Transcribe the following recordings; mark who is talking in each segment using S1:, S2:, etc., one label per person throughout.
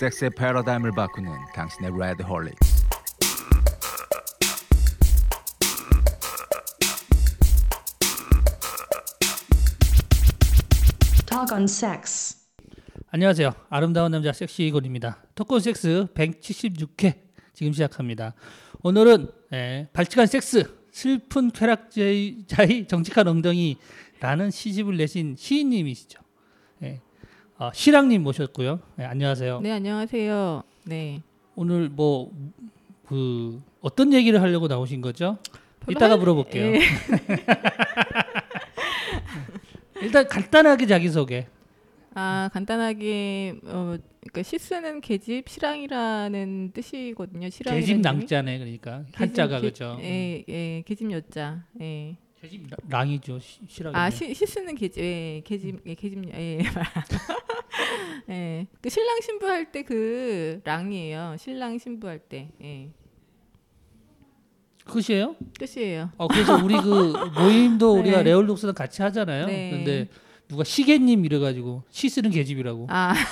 S1: 섹스의 패러다임을 바꾸는 당신의 레드홀릭스
S2: Talk on sex.
S3: 안녕하세요. 아름다운 남자 섹시 이골입니다. Talk on sex 176회 지금 시작합니다. 오늘은 예, 발칙한 섹스 슬픈 쾌락주의자의 정직한 엉덩이라는 시집을 내신 시인님이시죠. 예, 어, 시랑님 모셨고요. 예, 안녕하세요.
S4: 네, 안녕하세요. 네.
S3: 오늘 뭐 그 어떤 얘기를 하려고 나오신 거죠? 이따가
S4: 할-
S3: 물어볼게요.
S4: 예.
S3: 일단 간단하게 자기 소개.
S4: 아, 간단하게 어 그러니까 시스는 계집 실랑이라는 뜻이거든요. 실랑이.
S3: 계집 낭자네 그러니까 한자가 그죠.
S4: 예, 예, 계집 여자. 예.
S3: 계집 랑이죠. 시- 시랑이.
S4: 아, 시, 시스는 계집. 예, 계집 예, 계집 예. 예. 그 신랑 신부 할 때 그 랑이에요. 신랑 신부 할 때. 예.
S3: 끝이에요?
S4: 뜻이에요.
S3: 어 그래서 우리 그 모임도
S4: 네.
S3: 우리가 레올독스랑 같이 하잖아요.
S4: 네.
S3: 근데 누가 시계님 이래가지고 시스는 계집이라고.
S4: 아.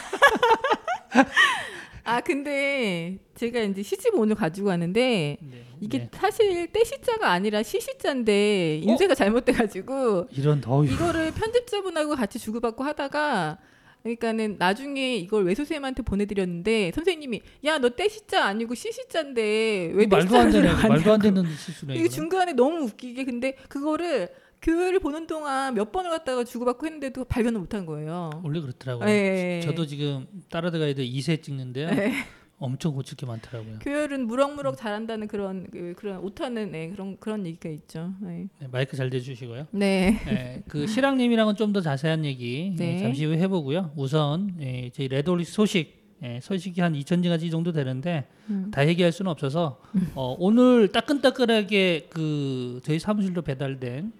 S4: 아, 근데 제가 이제 시집 오늘 가지고 왔는데
S3: 네.
S4: 이게
S3: 네.
S4: 사실 떼시자가 아니라 시시자인데 인쇄가 잘못돼가지고
S3: 이런 더위.
S4: 이거를 편집자분하고 같이 주고받고 하다가 그러니까는 나중에 이걸 외소쌤한테 보내드렸는데 선생님이 야 너 떼시자 아니고 시시자인데 왜
S3: 말도 안.
S4: 떼시자를
S3: 말도 안. 되는 실수네.
S4: 이게
S3: 이거는.
S4: 중간에 너무 웃기게 근데 그거를 교회를 보는 동안 몇 번을 갖다가 주고받고 했는데도 발견을 못한 거예요.
S3: 원래 그렇더라고요.
S4: 예.
S3: 저도 지금 따라들 가이드 2세 찍는데요.
S4: 예.
S3: 엄청 고칠 게 많더라고요.
S4: 교열은 무럭무럭 잘한다는 그런 그, 그런 오타는 네, 그런 그런 얘기가 있죠. 네.
S3: 네, 마이크 잘 대주시고요.
S4: 네.
S3: 네, 그 시랑님이랑은 좀 더 자세한 얘기
S4: 네.
S3: 예, 잠시 후에 해보고요. 우선 예, 저희 레드홀릭스 소식 예, 소식이 한 2,000가지 정도 되는데
S4: 음.
S3: 다 얘기할 수는 없어서 어, 오늘 따끈따끈하게 그 저희 사무실로 배달된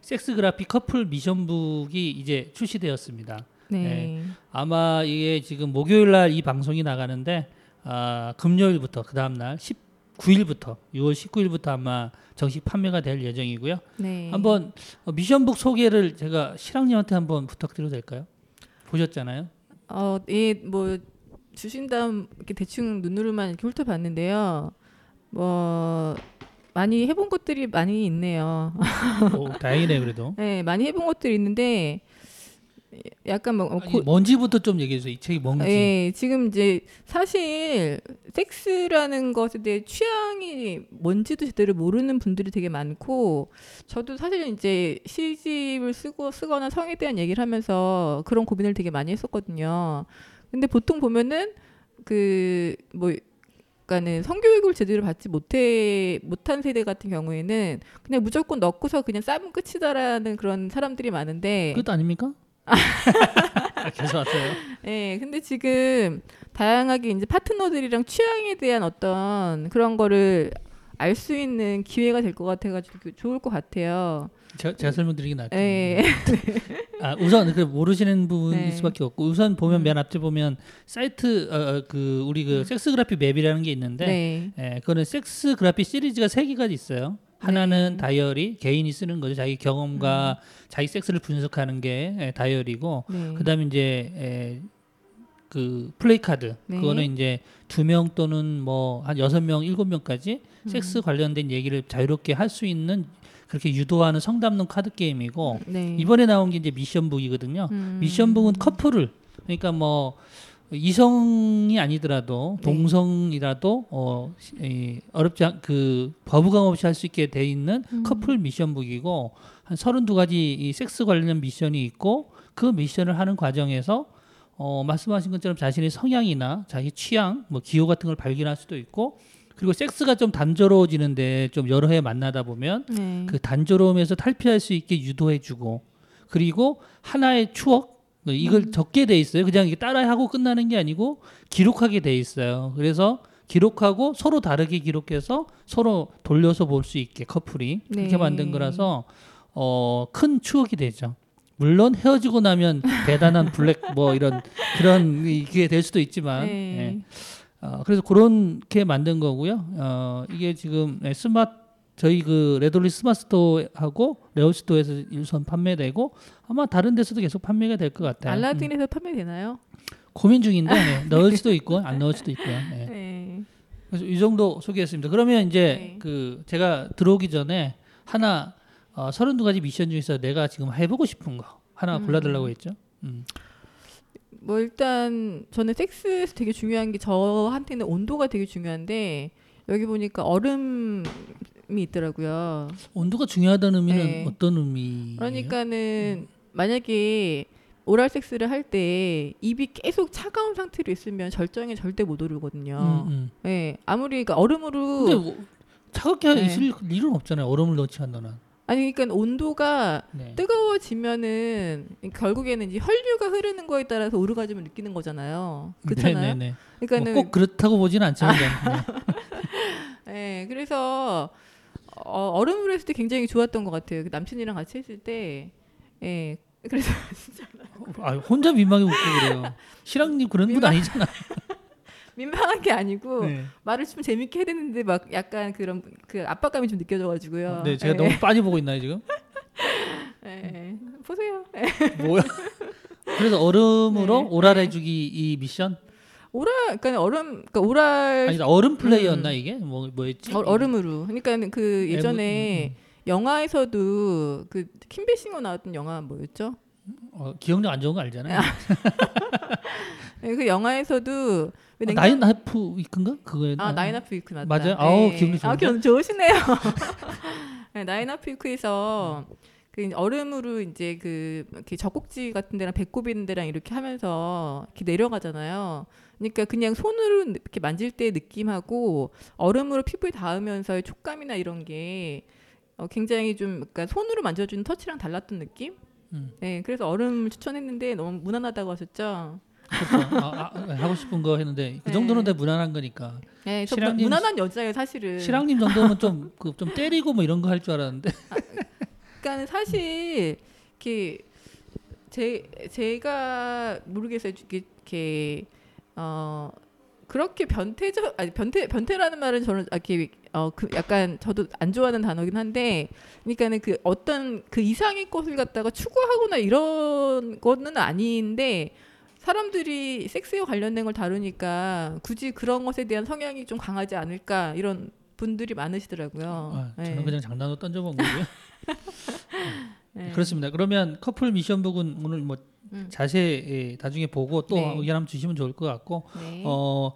S3: 섹스 그래픽 커플 미션북이 이제 출시되었습니다.
S4: 네.
S3: 아마 이게 지금 목요일 날 이 방송이 나가는데 아, 금요일부터 그 다음 날 19일부터 6월 19일부터 아마 정식 판매가 될 예정이고요.
S4: 네.
S3: 한번 어, 미션북 소개를 제가 실랑님한테 한번 부탁드려도 될까요? 보셨잖아요.
S4: 어, 예, 뭐 주신 다음 이렇게 대충 눈으로만 이렇게 훑어봤는데요. 뭐 많이 해본 것들이 많이 있네요.
S3: 오, 다행이네요, 그래도.
S4: 네, 많이 해본 것들이 있는데 약간 뭐
S3: 아니,
S4: 고,
S3: 뭔지부터 좀 얘기해 주세요. 이 책이 뭔지.
S4: 예, 지금 이제 사실 섹스라는 것에 대해 취향이 뭔지도 제대로 모르는 분들이 되게 많고 저도 사실 이제 시집을 쓰고 쓰거나 성에 대한 얘기를 하면서 그런 고민을 되게 많이 했었거든요. 근데 보통 보면은 그뭐 그러니까는 성교육을 제대로 받지 못해 못한 세대 같은 경우에는 그냥 무조건 넣고서 그냥 싸면 끝이다라는 그런 사람들이 많은데
S3: 끝 아닙니까? 아, 왔어요.
S4: 네, 근데 지금 다양하게 이제 파트너들이랑 취향에 대한 어떤 그런 거를 알 수 있는 기회가 될 것 같아가지고 좋을 것 같아요.
S3: 제가, 제가 설명드리긴 낫죠.
S4: 네,
S3: 아, 우선 그 모르시는 부분일
S4: 네.
S3: 수밖에 없고 우선 보면
S4: 음.
S3: 맨 앞에 보면 사이트 어, 어, 그 우리 그 섹스 그래픽 맵이라는 게 있는데
S4: 네,
S3: 예, 그거는 섹스 그래픽 시리즈가 세 개가 있어요. 하나는
S4: 네.
S3: 다이어리 개인이 쓰는 거죠. 자기 경험과 자기 섹스를 분석하는 게 예, 다이어리고
S4: 네,
S3: 그다음에 이제 에, 그 플레이 카드
S4: 네.
S3: 그거는 이제 두 명 또는 뭐 한 여섯 명 일곱 명까지
S4: 음.
S3: 섹스 관련된 얘기를 자유롭게 할 수 있는 그렇게 유도하는 성담론 카드 게임이고
S4: 네.
S3: 이번에 나온 게 이제 미션북이거든요.
S4: 음.
S3: 미션북은 커플을 그러니까 뭐 이성이 아니더라도
S4: 네.
S3: 동성이라도 어 이, 어렵지 않, 그 거부감 없이 할 수 있게 돼 있는
S4: 음.
S3: 커플 미션북이고 한 32가지 이 섹스 관련 미션이 있고 그 미션을 하는 과정에서 어 말씀하신 것처럼 자신의 성향이나 자기 취향 뭐 기호 같은 걸 발견할 수도 있고 그리고 섹스가 좀 단조로워지는데 좀 여러 해 만나다 보면
S4: 네.
S3: 그 단조로움에서 탈피할 수 있게 유도해주고 그리고 하나의 추억 이걸
S4: 음.
S3: 적게 돼 있어요. 그냥 이게 따라하고 끝나는 게 아니고 기록하게 돼 있어요. 그래서 기록하고 서로 다르게 기록해서 서로 돌려서 볼 수 있게 커플이 그렇게
S4: 네.
S3: 만든 거라서 어, 큰 추억이 되죠. 물론 헤어지고 나면 대단한 블랙 뭐 이런 그런 이게 될 수도 있지만
S4: 네.
S3: 예. 어, 그래서 그렇게 만든 거고요. 어, 이게 지금 네, 스마트 저희 그 레드홀릭스 스마트스토어하고 레드스토어에서 우선 판매되고 아마 다른 데서도 계속 판매가 될 것 같아요. 음.
S4: 알라딘에서 판매되나요?
S3: 고민 중인데 네, 넣을 수도 있고 안 넣을 수도 있고요. 네.
S4: 네.
S3: 그래서 이 정도 소개했습니다. 그러면 이제
S4: 네.
S3: 그 제가 들어오기 전에 하나 어, 32가지 미션 중에서 내가 지금 해보고 싶은 거 하나
S4: 음.
S3: 골라달라고 했죠. 음.
S4: 뭐 일단 저는 섹스에서 되게 중요한 게 저한테는 온도가 되게 중요한데 여기 보니까 얼음이 있더라고요.
S3: 온도가 중요하다는 의미는
S4: 네.
S3: 어떤 의미?
S4: 그러니까는 만약에 오랄 섹스를 할 때 입이 계속 차가운 상태로 있으면 절정에 절대 못 오르거든요.
S3: 음, 음.
S4: 네, 아무리 그러니까 얼음으로
S3: 근데 뭐 차갑게
S4: 네.
S3: 있을 일은 없잖아요. 얼음을 넣지 않는 한.
S4: 아니 그러니까 온도가
S3: 네.
S4: 뜨거워지면은 결국에는 이제 혈류가 흐르는 거에 따라서 오르가즘을 느끼는 거잖아요. 그렇잖아요.
S3: 네네네.
S4: 그러니까는
S3: 뭐 꼭 그렇다고 보지는 않지만 네.
S4: 네, 그래서 어, 얼음으로 했을 때 굉장히 좋았던 것 같아요. 그 남친이랑 같이 했을 때, 예. 그래서
S3: 아, 혼자 민망해 웃고 그래요. 시랑님 그런 분 아니잖아.
S4: 민망한 게 아니고
S3: 네.
S4: 말을 좀 재밌게 해야 되는데 막 약간 그런 그 압박감이 좀 느껴져가지고요.
S3: 네, 제가
S4: 예.
S3: 너무 빠져 보고 있나요 지금?
S4: 예. 보세요. 예.
S3: 뭐야? 그래서 얼음으로
S4: 네.
S3: 오랄해주기 이 미션?
S4: 오랄, 그러니까 얼음, 그러니까 오랄
S3: 아니 얼음 플레이였나 이게? 뭐 뭐였지?
S4: 어, 얼음으로. 그러니까 그
S3: 네,
S4: 예전에 영화에서도 그 킴베싱어 나왔던 영화 뭐였죠?
S3: 어, 기억력 안 좋은 거 알잖아요.
S4: 네, 그 영화에서도 냉장-
S3: 나인 하프 위크인가? 그거에
S4: 아 나인 아프 위크 맞다.
S3: 맞아요? 아우, 기억력
S4: 아
S3: 좋은데?
S4: 기억 좋으시네요. 네, 나인 아프 위크에서 그 얼음으로 이제 그 이렇게 젖꼭지 같은 데랑 배꼽 있는 데랑 이렇게 하면서 이렇게 내려가잖아요. 그러니까 그냥 손으로 이렇게 만질 때 느낌하고 얼음으로 피부에 닿으면서의 촉감이나 이런 게 어, 굉장히 좀 그러니까 손으로 만져주는 터치랑 달랐던 느낌?
S3: 음.
S4: 네, 그래서 얼음 추천했는데 너무 무난하다고 하셨죠.
S3: 그렇죠. 아, 아, 하고 싶은 거 했는데 그
S4: 네.
S3: 정도는 다 무난한 거니까.
S4: 네, 저
S3: 실황님-
S4: 무난한 여자예요, 사실은.
S3: 시랑님 정도면 좀 그 좀 때리고 뭐 이런 거 할 줄 알았는데.
S4: 그러니까 사실 이렇게 제 제가 모르겠어요. 이렇게 어 그렇게 변태적 아니 변태 변태라는 말은 저는 이렇게 어그 약간 저도 안 좋아하는 단어긴 한데 그러니까는 그 어떤 그 이상의 것을 갖다가 추구하거나 이런 거는 아닌데 사람들이 섹스에 관련된 걸 다루니까 굳이 그런 것에 대한 성향이 좀 강하지 않을까 이런 분들이 많으시더라고요.
S3: 아, 저는
S4: 네.
S3: 그냥 장난으로 던져본 거고요.
S4: 네.
S3: 그렇습니다. 그러면 커플 미션북은 오늘 뭐
S4: 음.
S3: 자세히 나중에 보고 또
S4: 네.
S3: 의견 한번 주시면 좋을 것 같고
S4: 네.
S3: 어,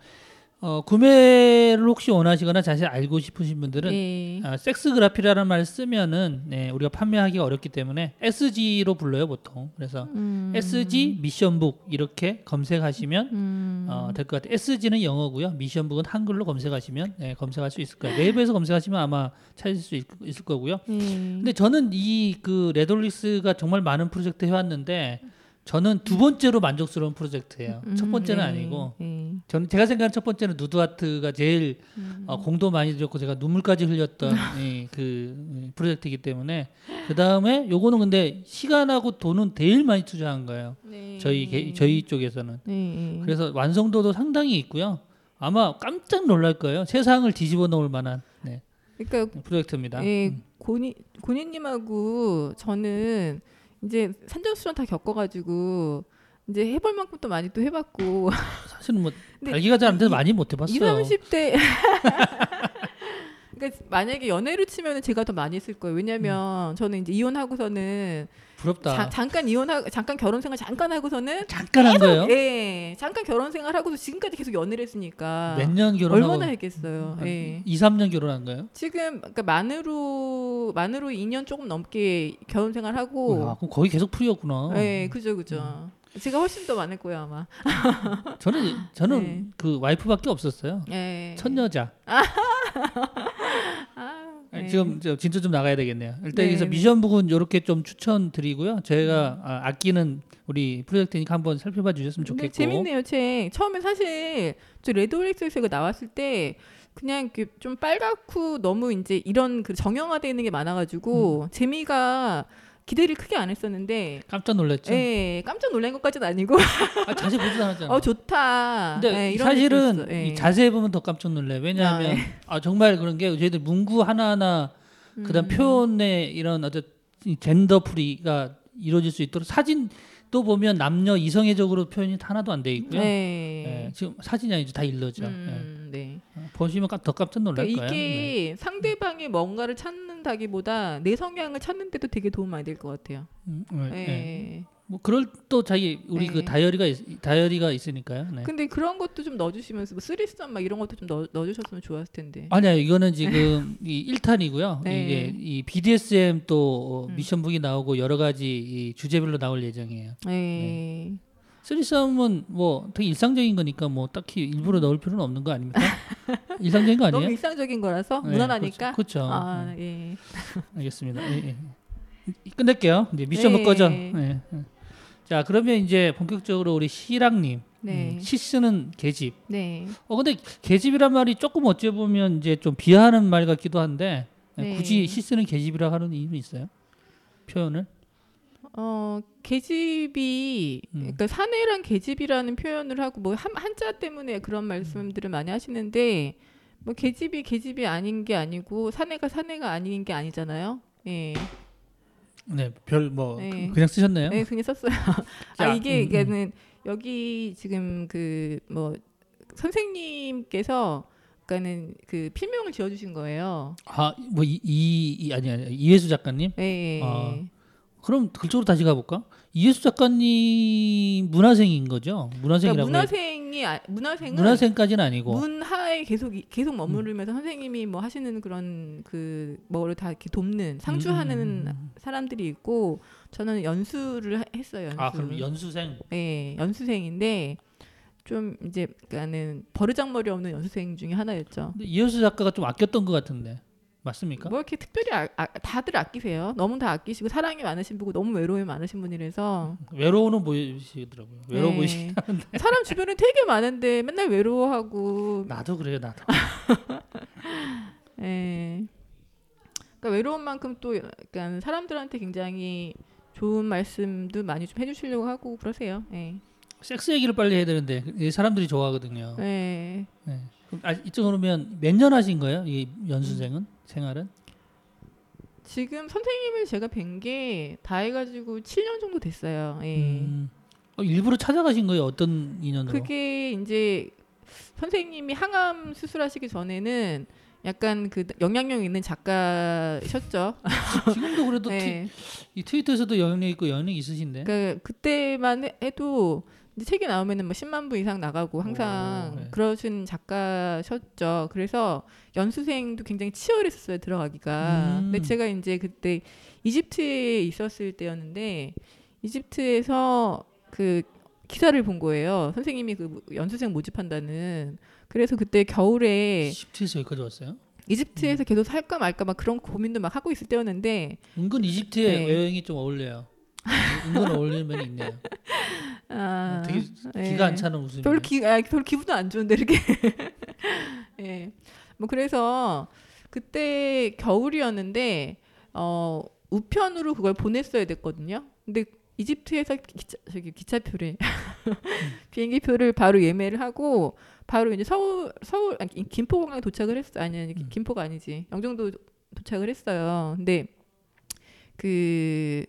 S3: 어, 구매를 혹시 원하시거나 자세히 알고 싶으신 분들은
S4: 네.
S3: 아, 섹스그라피라는 말을 쓰면은 네, 우리가 판매하기가 어렵기 때문에 SG로 불러요 보통. 그래서
S4: 음.
S3: SG 미션북 이렇게 검색하시면
S4: 음.
S3: 어, 될 것 같아요. SG는 영어고요. 미션북은 한글로 검색하시면 네, 검색할 수 있을 거예요. 네이버에서 검색하시면 아마 찾을 수 있, 있을 거고요.
S4: 네.
S3: 근데 저는 이 그 레돌리스가 정말 많은 프로젝트 해왔는데 저는 두 번째로 만족스러운 프로젝트예요. 첫 번째는
S4: 네.
S3: 아니고
S4: 네.
S3: 저는 제가 생각하는 첫 번째는 누드아트가 제일
S4: 음.
S3: 어, 공도 많이 들였고 제가 눈물까지 흘렸던 이, 그 음, 프로젝트이기 때문에 그 다음에 요거는 근데 시간하고 돈은 제일 많이 투자한 거예요.
S4: 네.
S3: 저희 개- 저희 쪽에서는
S4: 네.
S3: 그래서 완성도도 상당히 있고요. 아마 깜짝 놀랄 거예요. 세상을 뒤집어 놓을 만한 네,
S4: 그러니까
S3: 프로젝트입니다.
S4: 예,
S3: 음.
S4: 고니 고니님하고 저는 이제 산전수전 다 겪어가지고 이제 해볼 만큼 또 많이 또 해봤고
S3: 사실은 뭐 알기가 잘 안 돼서
S4: 이-
S3: 많이 못 해봤어요.
S4: 20, 30대 그러니까 만약에 연애로 치면은 제가 더 많이 했을 거예요. 왜냐면
S3: 음.
S4: 저는 이제 이혼하고서는
S3: 부럽다.
S4: 자- 잠깐 이혼하 잠깐 결혼 생활 잠깐 하고서는
S3: 잠깐 한 거예요?
S4: 예 잠깐 결혼 생활 하고서 지금까지 계속 연애를 했으니까
S3: 몇 년 결혼하고
S4: 얼마나 했겠어요.
S3: 한
S4: 예.
S3: 2, 3년 결혼한 거예요?
S4: 지금 그러니까 만으로 만으로 2년 조금 넘게 결혼 생활 하고
S3: 아, 그럼 거의 계속 풀이었구나.
S4: 예, 그죠 그죠. 제가 훨씬 더 많을 거예요 아마.
S3: 저는 저는
S4: 네.
S3: 그 와이프밖에 없었어요.
S4: 예.
S3: 첫 여자.
S4: 아, 네.
S3: 지금 저 진짜 좀 나가야 되겠네요. 일단
S4: 네,
S3: 여기서
S4: 네.
S3: 미션 부분 이렇게 좀 추천드리고요. 제가 아, 아끼는 우리 프로젝트니까 한번 살펴봐 주셨으면 좋겠고.
S4: 재밌네요 책. 처음에 사실 저 레드올릭스에서 이거 나왔을 때 그냥 좀 빨갛고 너무 이제 이런 그 정형화되어 있는 게 많아가지고
S3: 음.
S4: 재미가 기대를 크게 안 했었는데.
S3: 깜짝 놀랐죠.
S4: 예, 깜짝 놀란 것까지는 아니고,
S3: 아, 자세히 보지도 않았잖아.
S4: 어 좋다.
S3: 근데
S4: 예,
S3: 사실은.
S4: 예.
S3: 이 자세히 보면 더 깜짝 놀래. 왜냐하면
S4: 아, 예.
S3: 아, 정말 그런 게 저희들 문구 하나 하나 그다음
S4: 음.
S3: 표현의 이런 어떤 이 젠더 프리가 이루어질 수 있도록 사진 또 보면 남녀 이성애적으로 표현이 하나도 안 돼 있고요.
S4: 네.
S3: 예, 지금 사진이 아니죠 다 일러죠.
S4: 음, 네.
S3: 예. 보시면 깜- 더 깜짝 놀랄
S4: 그러니까
S3: 거예요. 네.
S4: 이게 상대방이 뭔가를 찾는다기보다 내 성향을 찾는 데도 되게 도움 많이 될 것 같아요.
S3: 음, 예,
S4: 네.
S3: 예. 뭐 그럴 또 자기 우리 그
S4: 네.
S3: 다이어리가 있, 다이어리가 있으니까요. 네.
S4: 근데 그런 것도 좀 넣어주시면서 뭐 쓰리썸 막 이런 것도 좀 넣어, 넣어주셨으면 좋았을 텐데.
S3: 아니야 이거는 지금 이 1탄이고요.
S4: 네.
S3: 이게 이 BDSM 또 어,
S4: 음.
S3: 미션북이 나오고 여러 가지 이 주제별로 나올 예정이에요.
S4: 네.
S3: 쓰리썸은 뭐 되게 일상적인 거니까 뭐 딱히 일부러 넣을 필요는 없는 거 아닙니까? 일상적인 거
S4: 너무
S3: 아니에요?
S4: 일상적인 거라서
S3: 네,
S4: 무난하니까.
S3: 그렇죠. 그렇죠.
S4: 아, 예.
S3: 알겠습니다. 예, 예. 끝낼게요. 이제 미션북
S4: 네.
S3: 꺼져. 예, 예. 자 그러면 이제 본격적으로 우리 시랑님
S4: 네.
S3: 음, 시 쓰는 계집.
S4: 네.
S3: 어 근데 계집이란 말이 조금 어찌 보면 이제 좀 비하하는 말 같기도 한데
S4: 네.
S3: 굳이 시 쓰는 계집이라고 하는 이유는 있어요? 표현을?
S4: 어 계집이
S3: 음.
S4: 그러니까 사내랑 계집이라는 표현을 하고 뭐 한, 한자 때문에 그런 말씀들을 많이 하시는데 뭐 계집이 계집이 아닌 게 아니고 사내가 사내가 아닌 게 아니잖아요. 예.
S3: 네, 별 뭐
S4: 네.
S3: 그냥 쓰셨네요.
S4: 네, 그냥 썼어요.
S3: 자,
S4: 아 이게
S3: 음, 음.
S4: 그러니까는 여기 지금 그 뭐 선생님께서 그러니까는 그 필명을 지어 주신 거예요.
S3: 아뭐이 이, 이 아니 아니 이해수 작가님?
S4: 예. 예.
S3: 아, 그럼 그쪽으로 다시 가볼까? 이해수 작가님 문화생인 거죠?
S4: 그러니까
S3: 문화생이라고.
S4: 문화생이 아, 문화생은
S3: 문화생까지는 아니고.
S4: 문화에 계속 이- 계속 머무르면서 선생님이 뭐 하시는 그런 그 뭐를 다 이렇게 돕는 상주하는
S3: 음, 음, 음.
S4: 사람들이 있고 저는 연수를 하- 했어요. 연수.
S3: 아 그럼 연수생.
S4: 네, 연수생인데 좀 이제 그러니까는 버르장머리 없는 연수생 중에 하나였죠.
S3: 이해수 작가가 좀 아꼈던 것 같은데 맞습니까?
S4: 뭐 이렇게 특별히 아, 아, 다들 아끼세요. 너무 다 아끼시고 사랑이 많으신 분고 너무 외로움이 많으신 분이라서
S3: 외로워는 보이시더라고요. 외로워
S4: 네.
S3: 보이시.
S4: 사람 주변에 되게 많은데 맨날 외로워하고
S3: 나도 그래요, 나도.
S4: 예. 그러니까 외로운 만큼 또 약간 사람들한테 굉장히 좋은 말씀도 많이 좀 해주시려고 하고 그러세요. 예.
S3: 섹스 얘기를 빨리 해야 되는데 이 사람들이 좋아하거든요.
S4: 예.
S3: 네. 아, 이쪽으로 면 몇 년 하신 거예요? 이 연수생은 생활은?
S4: 지금 선생님을 제가 뵌 게 다 해가지고 7년 정도 됐어요. 예.
S3: 음. 어, 일부러 찾아가신 거예요? 어떤 인연으로?
S4: 그게 이제 선생님이 항암 수술하시기 전에는 약간 그 영향력 있는 작가셨죠.
S3: 지금도 그래도
S4: 네.
S3: 티, 이 트위터에서도 영향력 있고 영향력 있으신데.
S4: 그러니까 그때만 해- 해도 책이 나오면은 뭐 10만 부 이상 나가고 항상
S3: 오, 네.
S4: 그러신 작가셨죠. 그래서 연수생도 굉장히 치열했었어요 들어가기가.
S3: 음.
S4: 근데 제가 이제 그때 이집트에 있었을 때였는데 이집트에서 그 기사를 본 거예요. 선생님이 그 연수생 모집한다는. 그래서 그때 겨울에
S3: 이집트에서 여기까지 왔어요?
S4: 이집트에서 계속 살까 말까 막 그런 고민도 막 하고 있을 때였는데
S3: 은근 이집트의
S4: 네.
S3: 여행이 좀 어울려요. 은근 어울리는 면이 있네요.
S4: 아,
S3: 되게
S4: 네.
S3: 기가 안 차는 웃음이.
S4: 별 기, 아, 별 기분도 안 좋은데 이렇게. 예. 뭐 그래서 그때 겨울이었는데 어 우편으로 그걸 보냈어야 됐거든요. 근데 이집트에서 기차, 저기 기차표를 비행기표를 바로 예매를 하고 바로 이제 서울 서울 아니, 김포공항에 도착을 했어 아니 아니
S3: 음.
S4: 김포가 아니지 영종도 도착을 했어요. 근데 그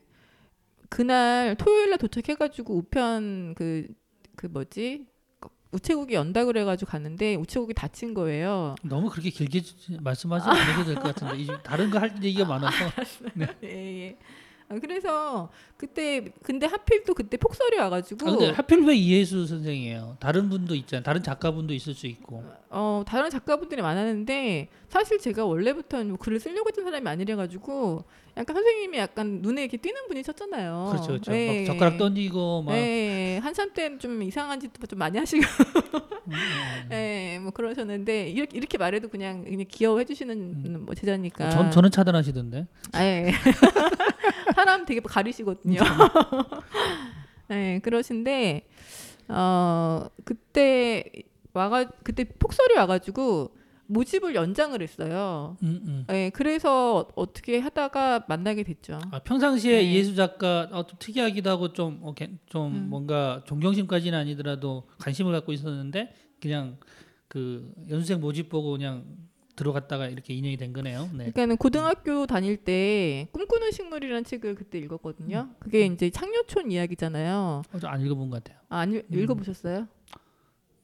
S4: 그날 토요일 날 도착해가지고 우편 그그 뭐지? 우체국이 연다 그래가지고 갔는데 우체국이 닫힌 거예요.
S3: 너무 그렇게 길게 주- 말씀하시면 안 해도 될것 같은데. 이- 다른 거 할 얘기가 많아서.
S4: 예, 예. 아, 그래서 그때 근데 하필 또 그때 폭설이 와가지고
S3: 아, 근데 하필 왜 이해수 선생이에요? 다른 분도 있잖아요. 다른 작가분도 있을 수 있고.
S4: 어 다른 작가분들이 많았는데 사실 제가 원래부터 뭐 글을 쓰려고 했던 사람이 아니래가지고 약간 선생님이 약간 눈에 이렇게 띄는 분이셨잖아요.
S3: 그렇죠, 그렇죠.
S4: 예.
S3: 막 젓가락 던지고 막.
S4: 예, 한참 때는 좀 이상한 짓도 좀 많이 하시고,
S3: 음, 음.
S4: 예, 뭐 그러셨는데 이렇게 이렇게 말해도 그냥 그냥 귀여워해 주시는 뭐 제자니까.
S3: 전 저는 차단하시던데.
S4: 아, 예. 사람 되게 가리시거든요. 네, 그러신데 어 그때 와가 그때 폭설이 와가지고 모집을 연장을 했어요.
S3: 음, 음.
S4: 네, 그래서 어떻게 하다가 만나게 됐죠.
S3: 아, 평상시에
S4: 네.
S3: 이해수 작가 어, 좀 특이하기도 하고 좀, 어, 개- 좀
S4: 음.
S3: 뭔가 존경심까지는 아니더라도 관심을 갖고 있었는데 그냥 그 연수생 모집 보고 그냥 들어갔다가 이렇게 인연이 된 거네요. 네.
S4: 그러니까는 고등학교 다닐 때 꿈꾸는 식물이라는 책을 그때 읽었거든요. 그게 이제 창녀촌 이야기잖아요.
S3: 어, 저안 읽어본 것 같아요.
S4: 아, 아니
S3: 음.
S4: 읽어보셨어요?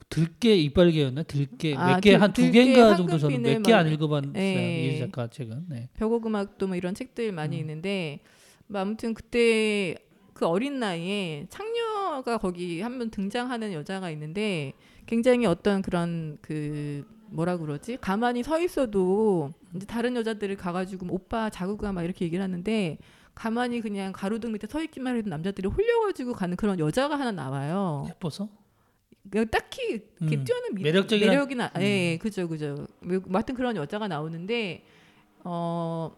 S3: 들깨 이빨개였나? 들깨
S4: 아,
S3: 몇개
S4: 들-
S3: 한두 개인가 정도 저는 몇 개안
S4: 막-
S3: 읽어봤어요.
S4: 네.
S3: 이 작가 책은. 네.
S4: 벽옥음악도 뭐 이런 책들 많이
S3: 음.
S4: 있는데 뭐 아무튼 그때 그 어린 나이에 창녀가 거기 한 번 등장하는 여자가 있는데 굉장히 어떤 그런 그 뭐라 그러지 가만히 서 있어도 이제 다른 여자들을 가가지고 뭐 오빠 자구가 막 이렇게 얘기를 하는데 가만히 그냥 가로등 밑에 서 있기만 해도 남자들이 홀려가지고 가는 그런 여자가 하나 나와요.
S3: 예뻐서?
S4: 그냥 딱히
S3: 음.
S4: 뛰어난 미-
S3: 매력적이란-
S4: 매력이나
S3: 음.
S4: 예 그죠 그죠 뭐 하여튼 그런 여자가 나오는데 어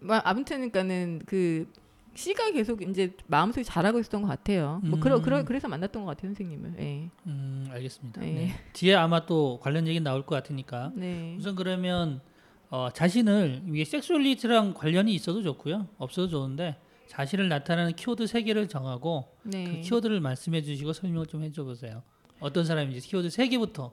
S4: 뭐, 아무튼 그러니까는 그 씨가 계속 이제 마음속에 잘하고 있었던 것 같아요. 뭐 그러,
S3: 음.
S4: 그러 그래서 만났던 것 같아요 선생님을. 예.
S3: 음, 알겠습니다.
S4: 네.
S3: 네. 뒤에 아마 또 관련 얘기 나올 것 같으니까
S4: 네.
S3: 우선 그러면 어, 자신을 이게 sexuality랑 관련이 있어도 좋고요. 없어도 좋은데 자신을 나타내는 키워드 세 개를 정하고
S4: 네.
S3: 그 키워드를 말씀해 주시고 설명을 좀 해줘 보세요. 어떤 사람인지 키워드 세 개부터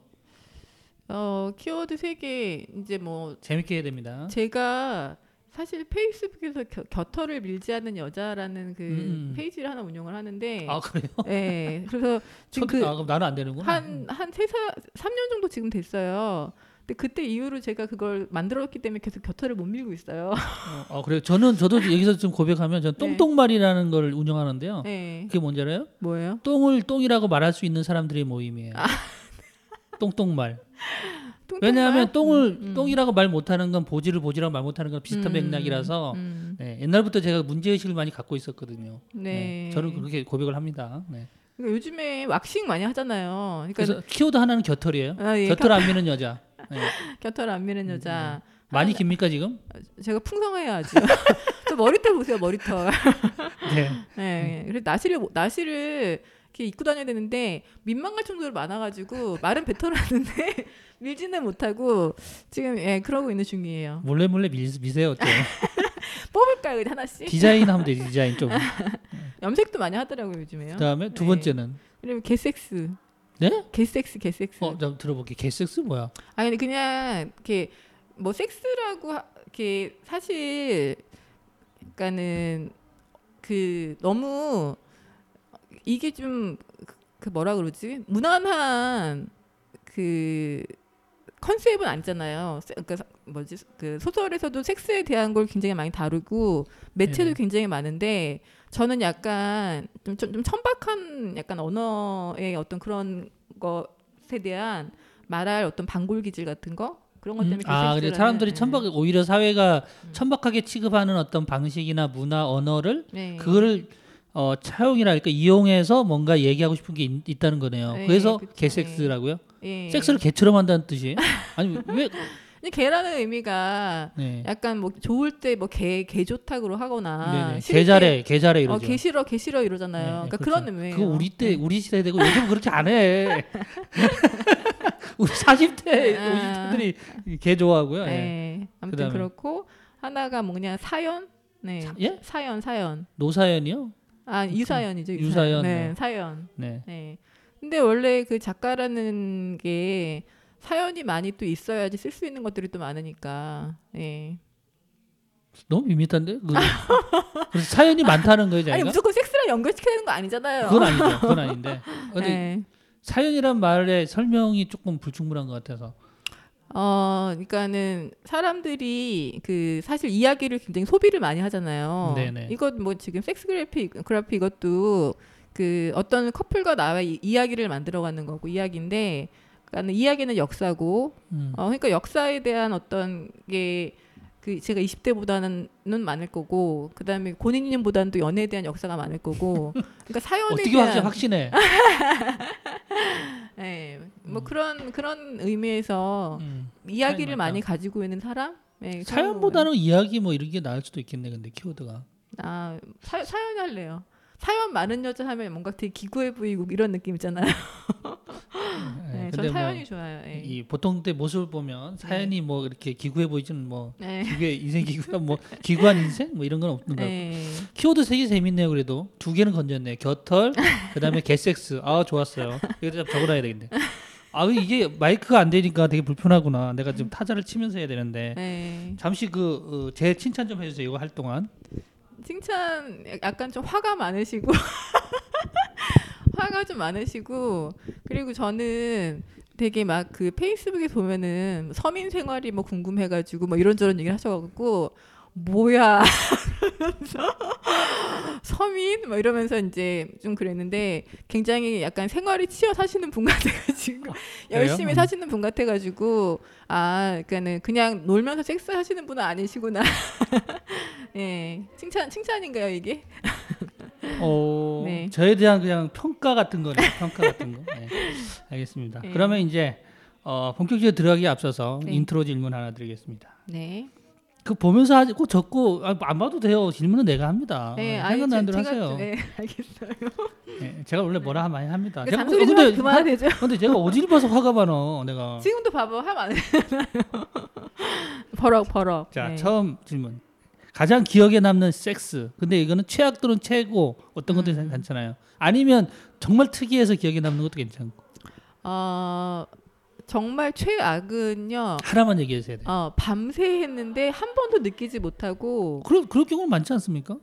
S4: 어 키워드 세 개 이제 뭐
S3: 재밌게 해야 됩니다.
S4: 제가 사실 페이스북에서 겨, 겨털을 밀지 않는 여자라는 그
S3: 음.
S4: 페이지를 하나 운영을 하는데
S3: 아 그래요?
S4: 예. 그래서 지금
S3: 첫,
S4: 그
S3: 아, 그럼 나는 안 되는구나.
S4: 한한 세사 3년 정도 지금 됐어요. 근데 그때 이후로 제가 그걸 만들었기 때문에 계속 곁털을 못 밀고 있어요.
S3: 어, 어, 그래요. 저는 저도 여기서 좀 고백하면 전
S4: 네.
S3: 똥똥말이라는 걸 운영하는데요.
S4: 네.
S3: 그게 뭔지 알아요?
S4: 뭐예요?
S3: 똥을 똥이라고 말할 수 있는 사람들의 모임이에요. 똥똥말.
S4: 똥똥말?
S3: 왜냐하면 똥을
S4: 음, 음.
S3: 똥이라고 말 못하는 건 보지를 보지라고 말 못하는 건 비슷한
S4: 음,
S3: 맥락이라서
S4: 음.
S3: 네, 옛날부터 제가 문제 의식을 많이 갖고 있었거든요.
S4: 네.
S3: 저는 그렇게 고백을 합니다. 네.
S4: 그러니까 요즘에 왁싱 많이 하잖아요. 그러니까
S3: 그래서 키워드 하나는 겨털이에요.
S4: 아, 예,
S3: 겨털 안 미는 여자. 네.
S4: 곁털 안 미는 여자.
S3: 많이 깁니까 지금?
S4: 제가 풍성해요 아주. 저 머리털 보세요 머리털.
S3: 네.
S4: 네. 그래서 나시를 못- 나시를 이렇게 입고 다녀야 되는데 민망할 정도로 많아가지고 말은 뱉어놨는데 밀지는 못하고 지금 예 그러고 있는 중이에요.
S3: 몰래 몰래 미, 미세요 좀.
S4: 뽑을까요 하나씩?
S3: 디자인 하면 돼 디자인 좀.
S4: 염색도 많이 하더라고요 요즘에요.
S3: 그다음에 두
S4: 네.
S3: 번째는
S4: 그리고 개섹스.
S3: 네?
S4: 개섹스 개섹스.
S3: 어, 좀 들어볼게. 개섹스 뭐야?
S4: 아니 근데 그냥 이렇게 뭐 섹스라고 하- 이렇게 사실 그러니까는 그 너무 이게 좀 그 뭐라 그러지 무난한 그 컨셉은 아니잖아요. 세- 그러니까 사- 뭐지 그 소설에서도 섹스에 대한 걸 굉장히 많이 다루고 매체도
S3: 네네.
S4: 굉장히 많은데 저는 약간 좀, 좀, 좀 천박한 약간 언어의 어떤 그런 것에 대한 말할 어떤 방골 기질 같은 거 그런 것 때문에
S3: 음, 아, 그래 사람들이
S4: 네.
S3: 천박 오히려 사회가
S4: 음.
S3: 천박하게 취급하는 어떤 방식이나 문화 언어를
S4: 네.
S3: 그거를 어, 차용이랄까 이용해서 뭔가 얘기하고 싶은 게 있, 다는 거네요.
S4: 네,
S3: 그래서
S4: 그쵸.
S3: 개섹스라고요?
S4: 예.
S3: 섹스를 개처럼 한다는 뜻이에요? 아니 왜?
S4: 근데 개라는 의미가
S3: 네.
S4: 약간 뭐 좋을 때 뭐개개 좋다고 하거나
S3: 네네.
S4: 싫을
S3: 개잘해, 개잘해
S4: 때,
S3: 이러죠.
S4: 어, 개 싫어 개 싫어 이러잖아요.
S3: 네,
S4: 그러니까
S3: 그렇죠.
S4: 그런 의미예요.
S3: 그거 우리 때
S4: 네.
S3: 우리 시대 되고 요즘 그렇게 안 해. 우리 40대,
S4: 아.
S3: 50대들이 개 좋아하고요. 예.
S4: 네. 아무튼
S3: 그다음에.
S4: 그렇고 하나가 뭐냐 사연. 네.
S3: 사- 예?
S4: 사연 사연.
S3: 노사연이요?
S4: 아 유사연이죠. 유사연.
S3: 유사연,
S4: 네.
S3: 네.
S4: 사연.
S3: 네.
S4: 네. 근데 원래 그 작가라는 게 사연이 많이 또 있어야지 쓸 수 있는 것들이 또 많으니까. 예.
S3: 너무 밋밋한데? 그, 그래서 사연이 많다는 거예요,
S4: 아니
S3: 자기가?
S4: 무조건 섹스랑 연결시켜야 되는 거 아니잖아요.
S3: 그건 아니죠. 그건 아닌데. 근데
S4: 네.
S3: 사연이란 말의 설명이 조금 불충분한 것 같아서.
S4: 어, 그러니까는 사람들이 그 사실 이야기를 굉장히 소비를 많이 하잖아요.
S3: 네네.
S4: 이것 뭐 지금 섹스 그래피 그래피 이것도 그 어떤 커플과 나의 이- 이야기를 만들어가는 거고 이야기인데, 그러니까 이야기는 역사고,
S3: 음.
S4: 어, 그러니까 역사에 대한 어떤 게. 그 제가 20대보다는 많을 거고 그 다음에 고인님보다는 또 연애에 대한 역사가 많을 거고 그러니까 사연에
S3: 어떻게
S4: 대한
S3: 확신, 확신해?
S4: 예, 뭐
S3: 음.
S4: 그런 그런 의미에서
S3: 음.
S4: 이야기를 많이. 가지고 있는 사람? 네,
S3: 사연보다는 이야기 뭐 이런 게 나을 수도 있겠네, 근데 키워드가.
S4: 아 사, 사연 할래요. 사연 많은 여자 하면 뭔가 되게 기구해 보이고 이런 느낌 있잖아요.
S3: 예,
S4: 네,
S3: 근데
S4: 전 사연이
S3: 뭐
S4: 좋아요. 예.
S3: 이 보통 때 모습을 보면 사연이 뭐 이렇게 기구해 보이지는 뭐
S4: 네.
S3: 기구의 인생 기구야 뭐 기구한 인생 뭐 이런 건 없는 거.
S4: 네.
S3: 키워드 세 개 재밌네요. 그래도 두 개는 건졌네. 요 겨털, 그다음에 개섹스. 아 좋았어요. 이거 좀 적어놔야 되겠네. 아 이게 마이크가 안 되니까 되게 불편하구나. 내가 지금 타자를 치면서 해야 되는데
S4: 네.
S3: 잠시 그제 칭찬 좀 해주세요. 이거 할 동안.
S4: 칭찬 약간 좀 화가 많으시고 화가 좀 많으시고 그리고 저는 되게 막 그 페이스북에 보면은 서민 생활이 뭐 궁금해가지고 뭐 이런저런 얘기를 하셔가지고 뭐야 서민 뭐 이러면서 이제 좀 그랬는데 굉장히 약간 생활이 치여 사시는 분 같아가지고 열심히
S3: 음.
S4: 사시는 분 같아가지고 아 그러니까는 그냥 놀면서 섹스 하시는 분은 아니시구나 예 칭찬 칭찬인가요 이게
S3: 어,
S4: 네.
S3: 저에 대한 그냥 평가 같은 거네. 평가 같은 거. 네. 알겠습니다.
S4: 네.
S3: 그러면 이제 어, 본격적으로 들어가기 앞서서
S4: 네.
S3: 인트로 질문 하나 드리겠습니다.
S4: 네
S3: 그 보면서 하지 꼭 적고 아, 안 봐도 돼요. 질문은 내가 합니다.
S4: 네,
S3: 어, 생각나는 대로
S4: 제-
S3: 하세요.
S4: 네, 알겠어요.
S3: 네, 제가 원래 뭐라 많이 합니다.
S4: 그
S3: 제가
S4: 잔소리 좀
S3: 근데,
S4: 그만해야 되죠.
S3: 근데 제가 봐서 화가 많어. 내가.
S4: 지금도 봐봐 하면 안 되잖아요. 버럭 버럭.
S3: 자
S4: 네.
S3: 처음 질문. 가장 기억에 남는 섹스. 근데 이거는 최악 또는 최고 어떤 것도
S4: 음.
S3: 괜찮아요. 아니면 정말 특이해서 기억에 남는 것도 괜찮고
S4: 어 정말 최악은요.
S3: 하나만 얘기해 주세요.
S4: 어 밤새 했는데 한 번도 느끼지 못하고
S3: 그런 그런 경우는 많지 않습니까?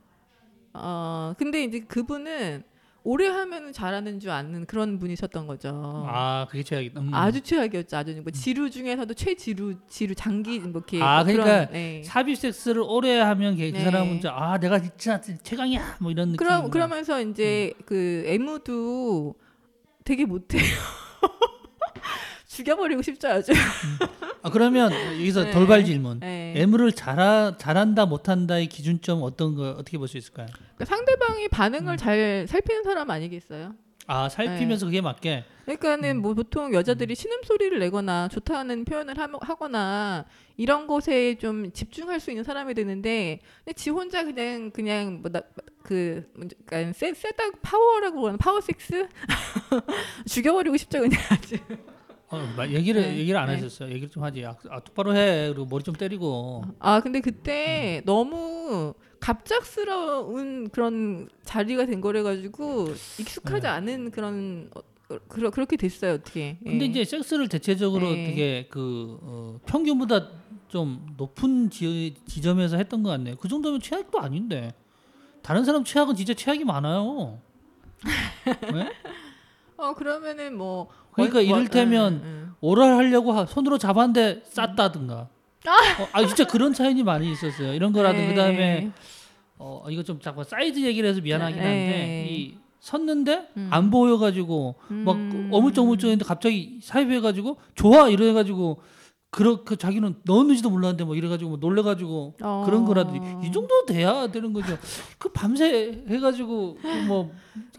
S4: 어 근데 이제 그분은 오래 하면 잘하는 줄 아는 그런 분이셨던 거죠.
S3: 아 그게 최악이다. 음.
S4: 아주 최악이었죠. 아주 뭐 지루 중에서도 최지루 지루 장기 뭐 이렇게
S3: 아,
S4: 그런,
S3: 그러니까
S4: 네.
S3: 삽입 섹스를 오래 하면 걔- 그
S4: 네.
S3: 사람은 진짜 아 내가 진짜 최강이야 뭐 이런 느낌.
S4: 그럼 그러면서 이제
S3: 음.
S4: 그 애무도 되게 못해요. 죽여버리고 싶죠 아주.
S3: 아 그러면 여기서
S4: 네.
S3: 돌발 질문.
S4: 네.
S3: 애무를 잘하, 잘한다 못한다의 기준점 어떤 거 어떻게 볼 수 있을까요?
S4: 그러니까 상대방이 반응을
S3: 음.
S4: 잘 살피는 사람 아니겠어요?
S3: 아
S4: 네.
S3: 살피면서 그게 맞게.
S4: 그러니까는 뭐 보통 여자들이 신음 소리를 내거나 좋다는 표현을 하, 하거나 이런 것에 좀 집중할 수 있는 사람이 되는데 근데 지 혼자 그냥 그냥 뭐그 그러니까 세, 세다 파워라고 그러는 파워 섹스 죽여버리고 싶죠 그냥 아주.
S3: 어, 마- 얘기를
S4: 네.
S3: 얘기를 안
S4: 네.
S3: 하셨어요. 얘기를 좀 하지. 아, 아, 똑바로 해. 그리고 머리 좀 때리고.
S4: 아 근데 그때 너무 갑작스러운 그런 자리가 된 거래 가지고 익숙하지
S3: 네.
S4: 않은 그런 어, 그러, 그렇게 됐어요 어떻게.
S3: 근데
S4: 예.
S3: 이제 섹스를 대체적으로
S4: 네.
S3: 되게 그 어, 평균보다 좀 높은 지, 지점에서 했던 것 같네요. 그 정도면 최악도 아닌데 다른 사람 최악은 진짜 최악이 많아요. 네?
S4: 어 그러면은 뭐
S3: 그러니까
S4: 월- 월-
S3: 이를테면
S4: 응, 응.
S3: 오ral 하려고 하- 손으로 잡았는데 쌌다든가. 어, 아 진짜 그런 차이는 많이 있었어요. 이런 거라든
S4: 네.
S3: 그다음에 어 이거 좀 자꾸 사이즈 얘기를 해서 미안하긴 한데
S4: 네.
S3: 이 섰는데
S4: 음.
S3: 안 보여가지고 막
S4: 음.
S3: 어물쩡어물쩡했는데 갑자기 삽입해가지고 좋아 이래가지고 그렇게 자기는 넣었는지도 몰랐는데 뭐 이래가지고 뭐 놀래가지고
S4: 어.
S3: 그런 거라든지 이 정도 돼야 되는 거죠. 그 밤새 해가지고 뭐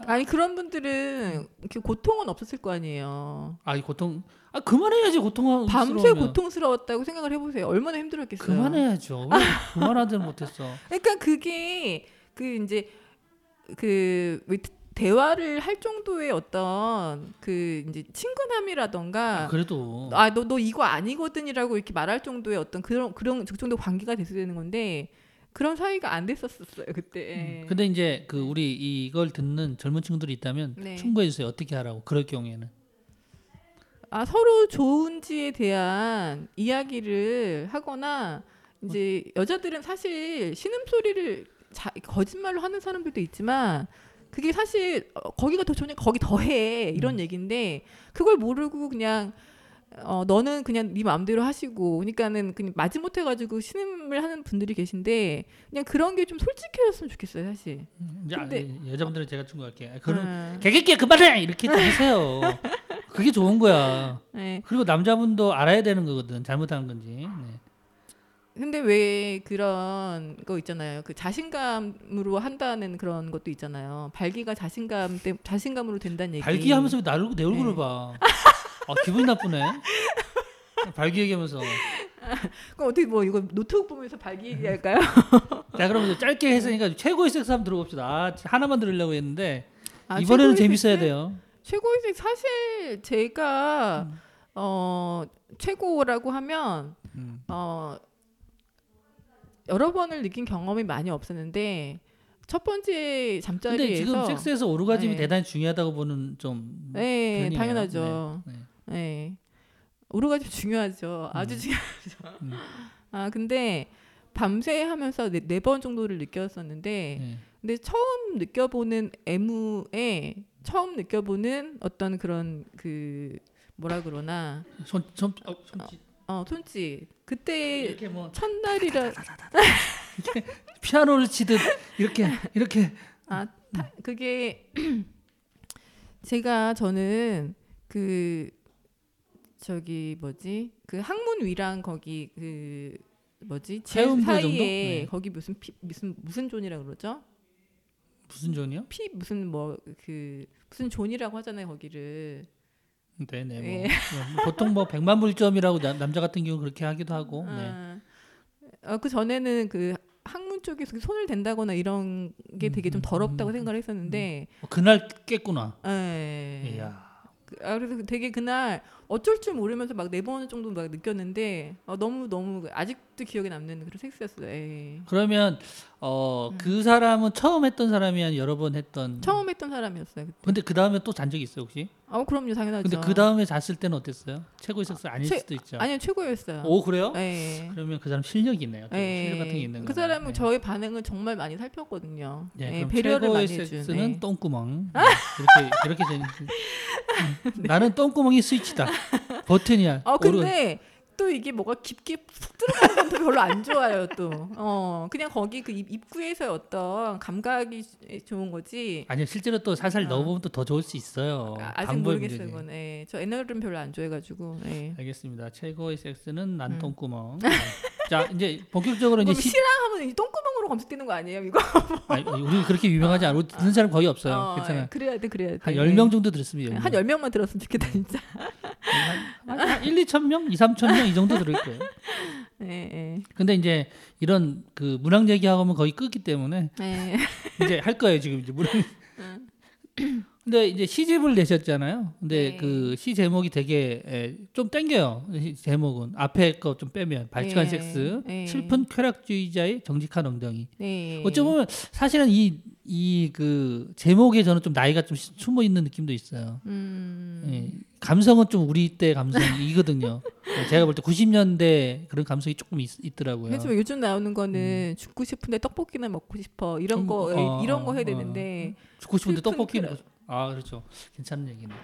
S4: 아니 그런 분들은 이렇게 고통은 없었을 거 아니에요.
S3: 아이 고통 아 그만해야지 고통
S4: 밤새 고통스러웠다고 생각을 해보세요. 얼마나 힘들었겠어요.
S3: 그만해야죠. 왜 그만하든 못했어.
S4: 그러니까 그게 그 이제 그왜 대화를 할 정도의 어떤 그 이제 친근함이라던가
S3: 아, 그래도
S4: 아 너 너 이거 아니거든이라고 이렇게 말할 정도의 어떤 그런 그런 그 정도 관계가 됐어야 되는 건데 그런 사이가 안 됐었었어요 그때.
S3: 음, 근데 이제 그 우리 이걸 듣는 젊은 친구들이 있다면
S4: 네.
S3: 충고해 주세요. 어떻게 하라고 그럴 경우에는.
S4: 아 서로 좋은지에 대한 이야기를 하거나 이제 여자들은 사실 신음 소리를 자, 거짓말로 하는 사람들도 있지만 그게 사실 어, 거기가 더 좋냐 거기 더해 이런
S3: 음.
S4: 얘기인데 그걸 모르고 그냥 어 너는 그냥 네 마음대로 하시고 그러니까는 그냥 마지못해 가지고 신음을 하는 분들이 계신데 그냥 그런 게 좀 솔직해졌으면 좋겠어요 사실.
S3: 이제 아,
S4: 근데-
S3: 여자분들은 제가 충고할게. 아, 그런
S4: 음.
S3: 개개개 그만해 이렇게 좀 하세요. 그게 좋은 거야.
S4: 네.
S3: 그리고 남자분도 알아야 되는 거거든. 잘못하는 건지. 네.
S4: 근데 왜 그런 거 있잖아요. 그 자신감으로 한다는 그런 것도 있잖아요. 발기가 자신감 때 자신감으로 된다는 얘기.
S3: 발기 하면서 왜 나를 내 얼굴을
S4: 네.
S3: 봐. 아, 기분이 나쁘네. 발기 얘기하면서.
S4: 그럼 어떻게 뭐 이거 노트북 보면서 발기 얘기할까요?
S3: 자 그럼 짧게 했으니까 최고의 섹스 한번 들어봅시다. 아, 하나만 들으려고 했는데
S4: 아,
S3: 이번에는 재밌어야
S4: 섹스?
S3: 돼요.
S4: 최고의 섹스 사실 제가
S3: 음.
S4: 어 최고라고 하면
S3: 음.
S4: 어 여러 번을 느낀 경험이 많이 없었는데 첫 번째
S3: 근데
S4: 잠자리에서
S3: 지금 섹스에서 오르가즘이
S4: 네.
S3: 대단히 중요하다고 보는 좀
S4: 네
S3: 편이에요.
S4: 당연하죠.
S3: 네, 네.
S4: 예. 오르가즘 중요하죠. 아주
S3: 음.
S4: 중요하죠.
S3: 음.
S4: 아 근데 밤새 하면서 네 번 정도를 느꼈었는데
S3: 네.
S4: 근데 처음 느껴보는 애무에 처음 느껴보는 어떤 그런 그 뭐라 그러나
S3: 손, 손, 어, 손짓.
S4: 어 손짓 그때
S3: 이렇게 뭐
S4: 첫날이라
S3: 피아노를 치듯 이렇게 이렇게
S4: 아 타- 그게 제가 저는 그 저기 뭐지 그 항문 위랑 거기 그 뭐지 지
S3: 회음부
S4: 사이에?
S3: 네.
S4: 거기 무슨 피, 무슨 무슨 존이라 그러죠?
S3: 무슨 존이요?
S4: 피 무슨 뭐 그 무슨 존이라고 하잖아요 거기를
S3: 네네. 뭐,
S4: 예.
S3: 뭐 보통 뭐 백만 불점이라고 나- 남자 같은 경우 그렇게 하기도 하고. 네.
S4: 아, 어, 그 전에는 그 항문 쪽에서 손을 댄다거나 이런 게 되게 좀
S3: 음,
S4: 더럽다고
S3: 음,
S4: 생각을 했었는데
S3: 어, 그날 깼구나.
S4: 예.
S3: 이야.
S4: 그- 아, 그래서 되게 그날 어쩔 줄 모르면서 막 네 번 정도 막 느꼈는데 어, 너무 너무 아직도 기억에 남는 그런 섹스였어요. 예.
S3: 그러면 어그 사람은 처음 했던 사람이 한 여러 번 했던.
S4: 처음 했던 사람이었어요. 그때.
S3: 근데 그 다음에 또 잔 적이 있어요 혹시?
S4: 아, 그럼요, 당연하죠.
S3: 근데 그 다음에 잤을 때는 어땠어요? 최고의 섹스 아닐
S4: 최-
S3: 수도 있죠.
S4: 아니요 최고였어요.
S3: 오 그래요?
S4: 예.
S3: 그러면 그 사람 실력이 있네요. 좀
S4: 예.
S3: 실력 같은 게 있는
S4: 그. 사람은
S3: 네.
S4: 저의 반응을 정말 많이 살폈거든요.
S3: 네,
S4: 배려를 많이 해준.
S3: 섹스는
S4: 예.
S3: 똥구멍. 네, 이렇게 이렇게 되는. 음, 나는 똥구멍이 스위치다. 버튼이야.
S4: 아
S3: 오르-
S4: 근데 또 이게 뭐가 깊게 푹 들어가는 건 또 별로 안 좋아요 또. 어 그냥 거기 그 입, 입구에서 어떤 감각이 좋은 거지.
S3: 아니요 실제로 또 살살
S4: 어.
S3: 넣어보면 또 더 좋을 수 있어요.
S4: 아,
S3: 방법의
S4: 모르겠어요
S3: 문제지.
S4: 그건. 예. 저 애널은 별로 안 좋아해가지고. 예.
S3: 알겠습니다. 최고의 섹스는 난
S4: 음.
S3: 네. 자 이제 본격적으로 이제 시,
S4: 실랑하면 이 똥구멍으로 검색되는 거 아니에요 이거?
S3: 아니, 우리 그렇게 유명하지 않아. 듣는 사람 거의 없어요.
S4: 어,
S3: 괜찮아요.
S4: 예. 그래야 돼 그래야 돼.
S3: 한
S4: 예.
S3: 10명 정도 들었습니다. 10명.
S4: 한 10명만 들었으면 좋겠다 진짜.
S3: 한, 한 1, 2천 명, 2, 3천 명 이 정도 들을 거예요.
S4: 예, 예.
S3: 근데 이제 이런 그 문학 얘기하고는 거의 끄기 때문에
S4: 예.
S3: 이제 할 거예요 지금 이제 문학.
S4: 응.
S3: 근데 이제 시집을 내셨잖아요. 근데
S4: 네.
S3: 그시 제목이 되게 에, 좀 땡겨요. 시 제목은 앞에 거 좀 빼면 발칙한
S4: 네.
S3: 섹스,
S4: 네.
S3: 슬픈 쾌락주의자의 정직한 엉덩이.
S4: 네.
S3: 어찌 보면 사실은 이 이 그 제목에 저는 좀 나이가 좀 시- 숨어 있는 느낌도 있어요.
S4: 음.
S3: 예, 감성은 좀 우리 때 감성이거든요. 예, 제가 볼 때 90년대 그런 감성이 조금 있, 있더라고요.
S4: 하지만 요즘 나오는 거는 죽고 싶은데 떡볶이나 먹고 싶어 이런
S3: 음,
S4: 거
S3: 어,
S4: 이런 거
S3: 어,
S4: 해야
S3: 어.
S4: 되는데
S3: 죽고 싶은데 떡볶이는. 아 그렇죠. 괜찮은 얘기네.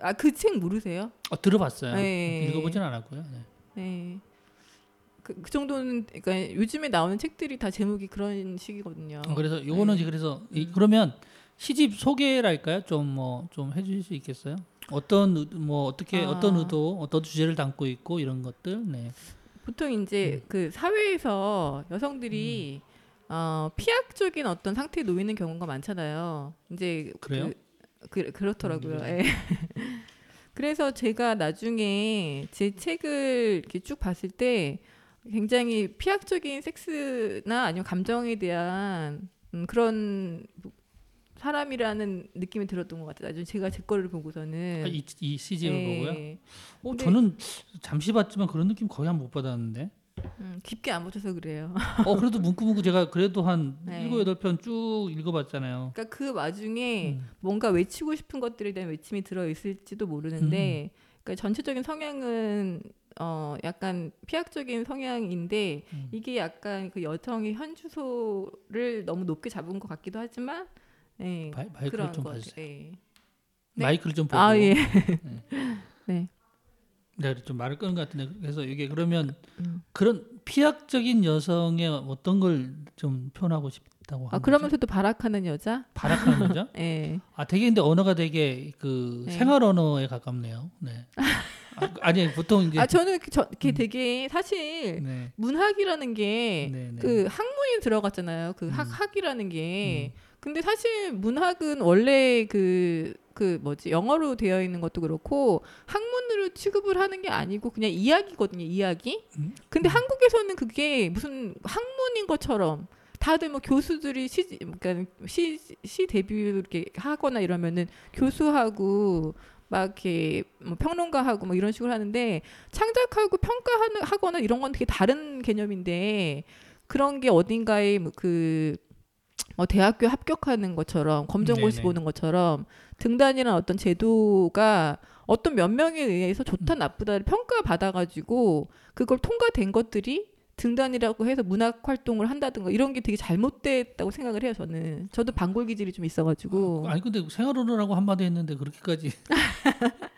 S4: 아 그 책 모르세요?
S3: 어, 들어봤어요.
S4: 네.
S3: 읽어보진 않았고요. 네.
S4: 네. 그, 그 정도는 그러니까 요즘에 나오는 책들이 다 제목이 그런 식이거든요.
S3: 어, 그래서 요거는
S4: 네.
S3: 그래서 이,
S4: 음.
S3: 그러면 시집 소개랄까요? 좀 뭐 좀 해주실 수 있겠어요? 어떤 의- 뭐 어떻게
S4: 아.
S3: 어떤 의도, 어떤 주제를 담고 있고 이런 것들. 네.
S4: 보통 이제
S3: 음.
S4: 그 사회에서 여성들이 어, 피약적인 어떤 상태에 놓이는 경우가 많잖아요. 이제
S3: 그래요?
S4: 그, 그, 그렇더라고요.
S3: 음,
S4: 예. 그래서 제가 나중에 제 책을 이렇게 쭉 봤을 때 굉장히 피약적인 섹스나 아니면 감정에 대한 음, 그런 사람이라는 느낌이 들었던 것 같아요. 나중에 제가 제 거를 보고서는
S3: 아, 이, 이 시집을
S4: 예.
S3: 보고요. 어,
S4: 근데-
S3: 저는 잠시 봤지만 그런 느낌 거의 한못 받았는데.
S4: 음, 깊게 안 보셔서 그래요.
S3: 어 그래도 문구문구 제가 그래도 한
S4: 네.
S3: 일곱 여덟 편 쭉 읽어봤잖아요.
S4: 그러니까 그 와중에
S3: 음.
S4: 뭔가 외치고 싶은 것들에 대한 외침이 들어 있을지도 모르는데 그러니까 전체적인 성향은 어 약간 피약적인 성향인데
S3: 음.
S4: 이게 약간 그 여성의 현주소를 너무 높게 잡은 것 같기도 하지만 예
S3: 마, 마이크를
S4: 그런 좀것
S3: 봐주세요.
S4: 예. 네.
S3: 마이크를 좀 보고.
S4: 아 예.
S3: 내 가좀 말을 끄는 것 같은데 그래서 이게 그러면
S4: 음.
S3: 그런 피약적인 여성의 어떤 걸 좀 표현하고 싶다고
S4: 아
S3: 하는 거죠?
S4: 그러면서도 발악하는 여자?
S3: 발악하는 거죠?
S4: 예.
S3: 아 되게 근데 언어가 되게 그
S4: 네.
S3: 생활 언어에 가깝네요. 네. 아, 아니 보통 이제
S4: 아 저는 그 저, 그게
S3: 음.
S4: 되게 사실
S3: 네.
S4: 문학이라는 게
S3: 네, 네.
S4: 그 학문이 들어갔잖아요. 그
S3: 음.
S4: 학 학이라는 게. 근데 사실 문학은 원래 그, 그 뭐지, 영어로 되어 있는 것도 그렇고 학문으로 취급을 하는 게 아니고 그냥 이야기거든요, 이야기.
S3: 음.
S4: 근데 한국에서는 그게 무슨 학문인 것처럼 다들 뭐 교수들이 시, 그러니까 시, 시 데뷔 이렇게 하거나 이러면은 교수하고 막 이렇게 뭐 평론가하고 뭐 이런 식으로 하는데 창작하고 평가하는 하거나 이런 건 되게 다른 개념인데 그런 게 어딘가에 뭐그 뭐 대학교 합격하는 것처럼 검정고시. 보는 것처럼 등단이라는 어떤 제도가 어떤 몇 명에 의해서 좋다
S3: 음.
S4: 나쁘다를 평가받아 가지고 그걸 통과된 것들이 등단이라고 해서 문학 활동을 한다든가 이런 게 되게 잘못됐다고 생각을 해요 저는 저도 반골 기질이 좀 있어가지고
S3: 아니 근데 생활언어라고 한마디 했는데 그렇게까지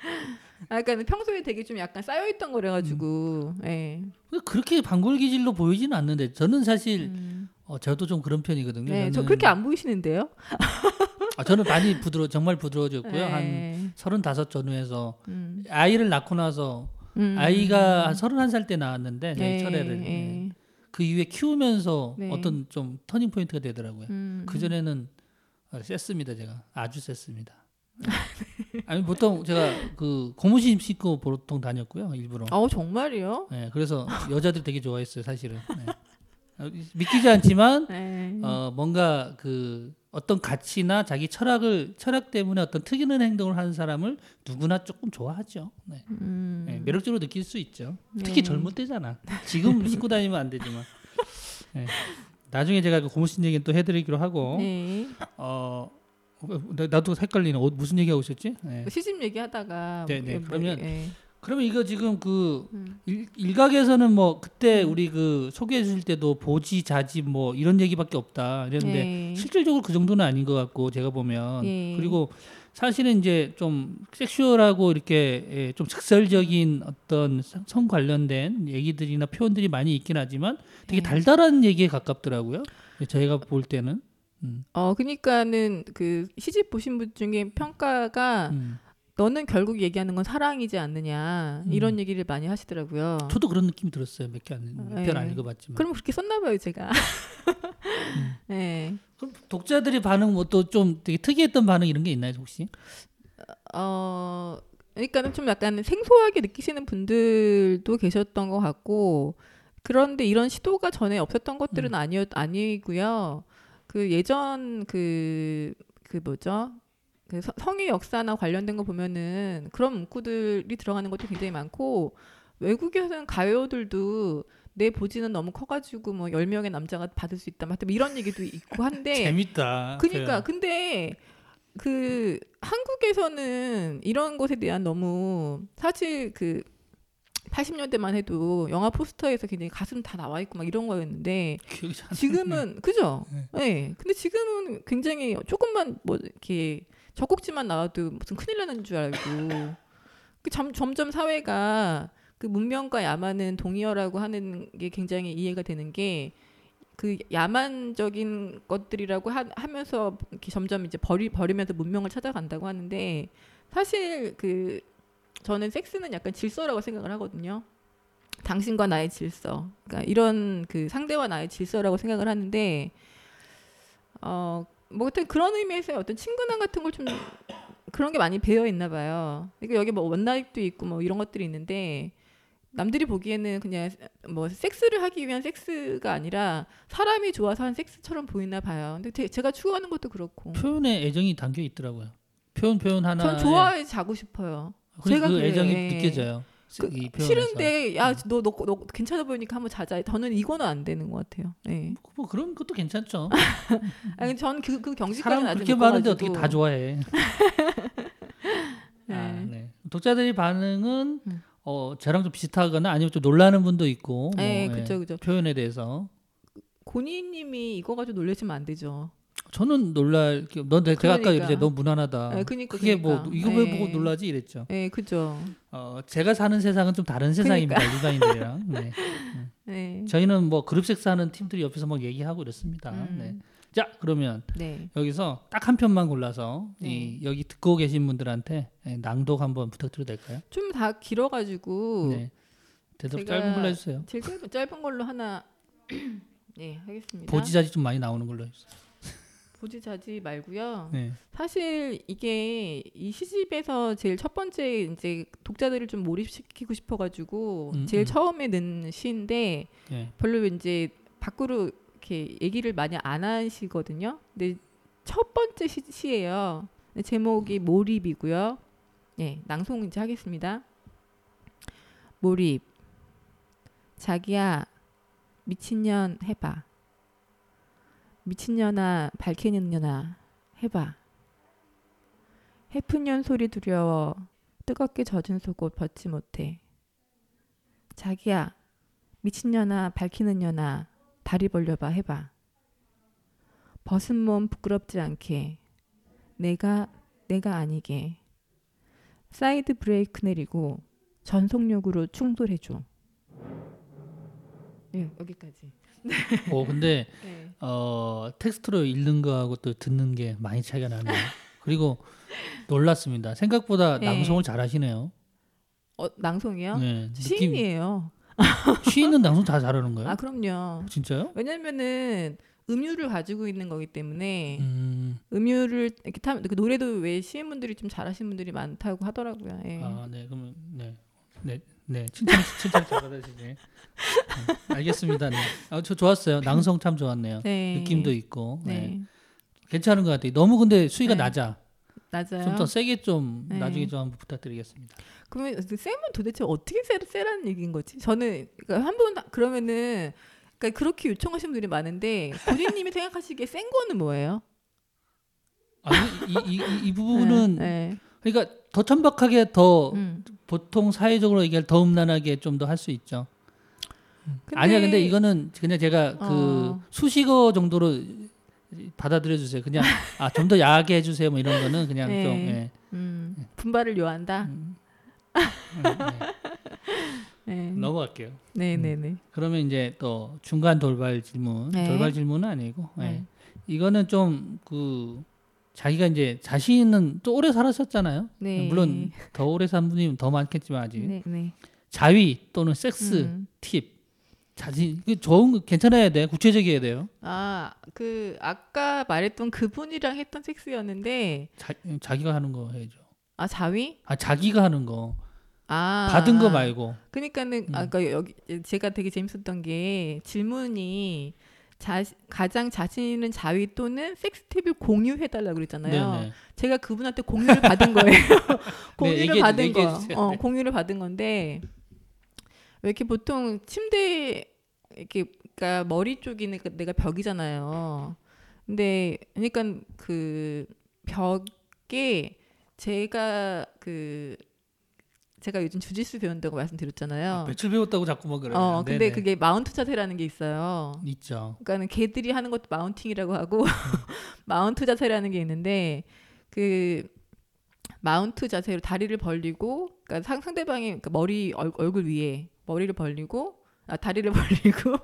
S4: 아 그러니까 평소에 되게 좀 약간 쌓여있던 거래가지고
S3: 음.
S4: 예.
S3: 그렇게 반골 기질로 보이지는 않는데 저는 사실
S4: 음.
S3: 어, 저도 좀 그런 편이거든요.
S4: 네, 저
S3: 저는-
S4: 그렇게 안 보이시는데요?
S3: 아, 저는 많이 부드러 정말 부드러워졌고요. 한
S4: 네.
S3: 서른다섯 전후에서
S4: 음.
S3: 아이를 낳고 나서
S4: 음.
S3: 아이가 한 서른한 살때 낳았는데 제
S4: 네,
S3: 첫애를
S4: 네.
S3: 네. 그 이후에 키우면서
S4: 네.
S3: 어떤 좀 터닝 포인트가 되더라고요.
S4: 음.
S3: 그 전에는 셌습니다 제가 아주 셌습니다. 아니 보통 제가 그 고무신 신고 보통 다녔고요 일부러.
S4: 어 정말이요?
S3: 네, 그래서 여자들이 되게 좋아했어요 사실은. 네. 어, 믿기지 않지만
S4: 네.
S3: 어, 뭔가 그 어떤 가치나 자기 철학을 철학 때문에 어떤 특이한 행동을 하는 사람을 누구나 조금 좋아하죠. 네.
S4: 음.
S3: 네, 매력적으로 느낄 수 있죠. 특히
S4: 네.
S3: 젊을 때잖아. 지금 신고 다니면 안 되지만. 네. 나중에 제가 그 고무신 얘기는 또 해드리기로 하고
S4: 네.
S3: 어 나- 나도 헷갈리네. 어, 무슨 얘기하고 있었지? 네.
S4: 시집 얘기하다가
S3: 네, 네.
S4: 뭐,
S3: 그러면
S4: 예.
S3: 그러면 이거 지금 그
S4: 음.
S3: 일, 일각에서는 뭐 그때 우리 그 소개해 주실 때도 보지 자지 뭐 이런 얘기밖에 없다 이랬는데
S4: 네.
S3: 실질적으로 그 정도는 아닌 것 같고 제가 보면
S4: 예.
S3: 그리고 사실은 이제 좀 섹슈얼하고 이렇게 예, 좀 직설적인 어떤 성- 성 관련된 얘기들이나 표현들이 많이 있긴 하지만 되게
S4: 네.
S3: 달달한 얘기에 가깝더라고요. 저희가 볼 때는. 음,
S4: 어 그러니까는 그 시집 보신 분 중에 평가가
S3: 음.
S4: 너는 결국 얘기하는 건 사랑이지 않느냐
S3: 음.
S4: 이런 얘기를 많이 하시더라고요.
S3: 저도 그런 느낌이 들었어요. 몇 개몇편안
S4: 네.
S3: 읽어봤지만.
S4: 그럼 그렇게 썼나 봐요 제가.
S3: 음.
S4: 네.
S3: 그럼 독자들의 반응 뭐 또 좀 되게 특이했던 반응 이런 게 있나요 혹시?
S4: 어 그러니까는 좀 약간 생소하게 느끼시는 분들도 계셨던 것 같고 그런데 이런 시도가 전에 없었던 것들은 아니었 아니고요. 그 예전 그그 뭐죠? 그 서- 성의 역사나 관련된 거 보면은 그런 문구들이 들어가는 것도 굉장히 많고 외국에서는 가요들도 내 보지는 너무 커가지고 뭐 10명의 남자가 받을 수 있다. 뭐 하여튼 이런 얘기도 있고 한데
S3: 재밌다.
S4: 그러니까 근데 그 한국에서는 이런 것에 대한 너무 사실 그 80년대만 해도 영화 포스터에서 굉장히 가슴 다 나와 있고 막 이런 거였는데 지금은 그죠?
S3: 네.
S4: 네. 근데 지금은 굉장히 조금만 뭐 이렇게 젖꼭지만 나와도 무슨 큰일 나는 줄 알고 그 점, 점점 사회가 그 문명과 야만은 동의어라고 하는 게 굉장히 이해가 되는 게 그 야만적인 것들이라고 하, 이렇게 점점 이제 버리 버리면서 문명을 찾아간다고 하는데 사실 그 저는 섹스는 약간 질서라고 생각을 하거든요. 당신과 나의 질서. 그러니까 이런 그 상대와 나의 질서라고 생각을 하는데 어, 뭐 하여튼 그런 의미에서 어떤 친근함 같은 걸 좀 그런 게 많이 배어 있나 봐요. 그러니까 여기 뭐 원나잇도 있고 뭐 이런 것들이 있는데 남들이 보기에는 그냥 뭐 섹스를 하기 위한 섹스가 아니라 사람이 좋아서 한 섹스처럼 보이나 봐요. 근데 제- 제가 추구하는 것도 그렇고.
S3: 표현에 애정이 담겨 있더라고요. 표현 표현 하나.
S4: 전 좋아해 자고 싶어요.
S3: 그,
S4: 제가
S3: 그. 애정이
S4: 예.
S3: 느껴져요.
S4: 그. 싫은데 야너너 너 괜찮아 보이니까 한번 자자. 저는 이거는 안 되는 것 같아요. 예.
S3: 뭐 그런 것도 괜찮죠.
S4: 아니 전그 그 경지까지는
S3: 사람
S4: 아직
S3: 그렇게
S4: 못
S3: 많은데 어떻게. 다 좋아해?
S4: 네.
S3: 아, 네. 독자들의 반응은
S4: 음.
S3: 어 저랑 좀 비슷하거나 아니면 좀 놀라는 분도 있고. 뭐,
S4: 네,
S3: 예,
S4: 그죠, 그죠.
S3: 표현에 대해서
S4: 고니님이 이거 가지고 놀라시면 안 되죠.
S3: 저는 놀랄 게- 넌 내- 제가 아까
S4: 그러니까.
S3: 이제 너무 무난하다.
S4: 네, 그러니까,
S3: 그게 뭐
S4: 그러니까.
S3: 이거 왜
S4: 네.
S3: 보고 놀라지 이랬죠.
S4: 예, 그죠.
S3: 어 제가 사는 세상은 좀 다른 세상입니다. 일반인들이랑. 네.
S4: 네.
S3: 저희는 뭐 그룹 섹스 하는 팀들이 옆에서 막 얘기하고 이렇습니다.
S4: 음.
S3: 네. 자 그러면
S4: 네.
S3: 여기서 딱 한 편만 골라서
S4: 네.
S3: 이 여기 듣고 계신 분들한테 예, 낭독 한번 부탁드려도 될까요?
S4: 좀 다 길어 가지고
S3: 네. 되도록
S4: 제가
S3: 짧은 걸로 해 주세요.
S4: 제일 짧은, 짧은 걸로 하나 네 하겠습니다.
S3: 보지자지 좀 많이 나오는 걸로 해 주세요.
S4: 보지자지 말고요.
S3: 네.
S4: 사실 이게 이 시집에서 제일 첫 번째 이제 독자들을 좀 몰입시키고 싶어가지고
S3: 음,
S4: 제일
S3: 음.
S4: 처음에 는 시인데
S3: 네.
S4: 별로 이제 밖으로 이렇게 얘기를 많이 안 하시거든요. 근데 첫 번째 시, 시예요. 제목이 몰입이고요. 네, 낭송 이제 하겠습니다. 몰입. 자기야 미친년 해봐. 미친년아 밝히는년아 해봐. 해픈년 소리 두려워 뜨겁게 젖은 속옷 벗지 못해. 자기야 미친년아 밝히는년아 다리 벌려봐 해봐. 벗은 몸 부끄럽지 않게 내가 내가 아니게 사이드 브레이크 내리고 전속력으로 충돌해줘. 예 여기까지.
S3: 어 근데
S4: 네.
S3: 어 텍스트로 읽는 거하고 또 듣는 게 많이 차이가 나네요. 그리고 놀랐습니다. 생각보다
S4: 네.
S3: 낭송을 잘하시네요.
S4: 어 낭송이요?
S3: 네,
S4: 시인이에요.
S3: 시인은 낭송 다 잘하는 거예요?
S4: 아 그럼요.
S3: 진짜요?
S4: 왜냐면은 음유를 가지고 있는 거기 때문에
S3: 음,
S4: 음유를 이렇게 타면 그 노래도 왜 시인분들이 좀 잘하시는 분들이 많다고 하더라고요. 예.
S3: 아, 네, 그러면 네, 네, 네, 칭찬, 칭찬 잘 받으시네. 네, 알겠습니다. 네, 아, 저 좋았어요. 낭송 참 좋았네요.
S4: 네.
S3: 느낌도 있고, 네.
S4: 네.
S3: 괜찮은 것 같아요. 너무 근데 수위가
S4: 네.
S3: 낮아.
S4: 낮아요.
S3: 좀 더 세게 좀
S4: 네.
S3: 나중에 좀 한번 부탁드리겠습니다.
S4: 그러면 그 쌤은 도대체 어떻게 세, 세라는 얘기인 거지? 저는 그러니까 한번 그러면은 그러니까 그렇게 요청하시는 분들이 많은데 고객님이 생각하시기에 센 거는 뭐예요?
S3: 아, 이, 이, 이, 이 부분은
S4: 네,
S3: 그러니까 더 천박하게 더
S4: 네. 음.
S3: 보통 사회적으로 얘기할 더 음란하게 좀 더 할 수 있죠.
S4: 근데-
S3: 아니야, 근데 이거는 그냥 제가 그
S4: 어.
S3: 수식어 정도로 받아들여 주세요. 그냥 아 좀 더 야하게 해주세요. 뭐 이런 거는 그냥
S4: 네.
S3: 좀 예.
S4: 음, 분발을 요한다.
S3: 음,
S4: 네,
S3: 네. 넘어갈게요.
S4: 네, 네, 네.
S3: 그러면 이제 또 중간 돌발 질문,
S4: 네.
S3: 돌발 질문은 아니고 예.
S4: 네.
S3: 이거는 좀그 자기가 이제 자신은 또 오래 살았었잖아요.
S4: 네.
S3: 물론 더 오래 산 분이 더 많겠지만 아직
S4: 네, 네.
S3: 자위 또는 섹스
S4: 음.
S3: 팁 자신 그 좋은 거 괜찮아야 돼 구체적이어야 돼요.
S4: 아, 그 아까 말했던 그분이랑 했던 섹스였는데
S3: 자, 자기가 하는 거 해야죠.
S4: 아 자위?
S3: 아 자기가 하는 거
S4: 아
S3: 받은 거 말고
S4: 그러니까는
S3: 음.
S4: 아까 여기 제가 되게 재밌었던 게 질문이 자, 가장 자신 있는 자위 또는 섹스 팁을 공유해 달라고 그랬잖아요.
S3: 네네.
S4: 제가 그분한테 공유를 받은 거예요. 공유를
S3: 얘기해-
S4: 받은
S3: 얘기해
S4: 거. 어,
S3: 네.
S4: 공유를 받은 건데 왜 이렇게 보통 침대 이렇게 그러니까 머리 쪽이 내가, 내가 벽이잖아요. 근데 그러니까 그 벽에 제가 그 제가 요즘 주짓수 배운다고 말씀드렸잖아요.
S3: 며칠 배웠다고 자꾸 뭐 그래요.
S4: 어, 근데
S3: 네네.
S4: 그게 마운트 자세라는 게 있어요.
S3: 있죠.
S4: 그러니까는 개들이 하는 것도 마운팅이라고 하고 마운트 자세라는 게 있는데 그 마운트 자세로 다리를 벌리고 그러니까 상, 상대방이 그러니까 머리 얼, 얼굴 위에 머리를 벌리고 아 다리를 벌리고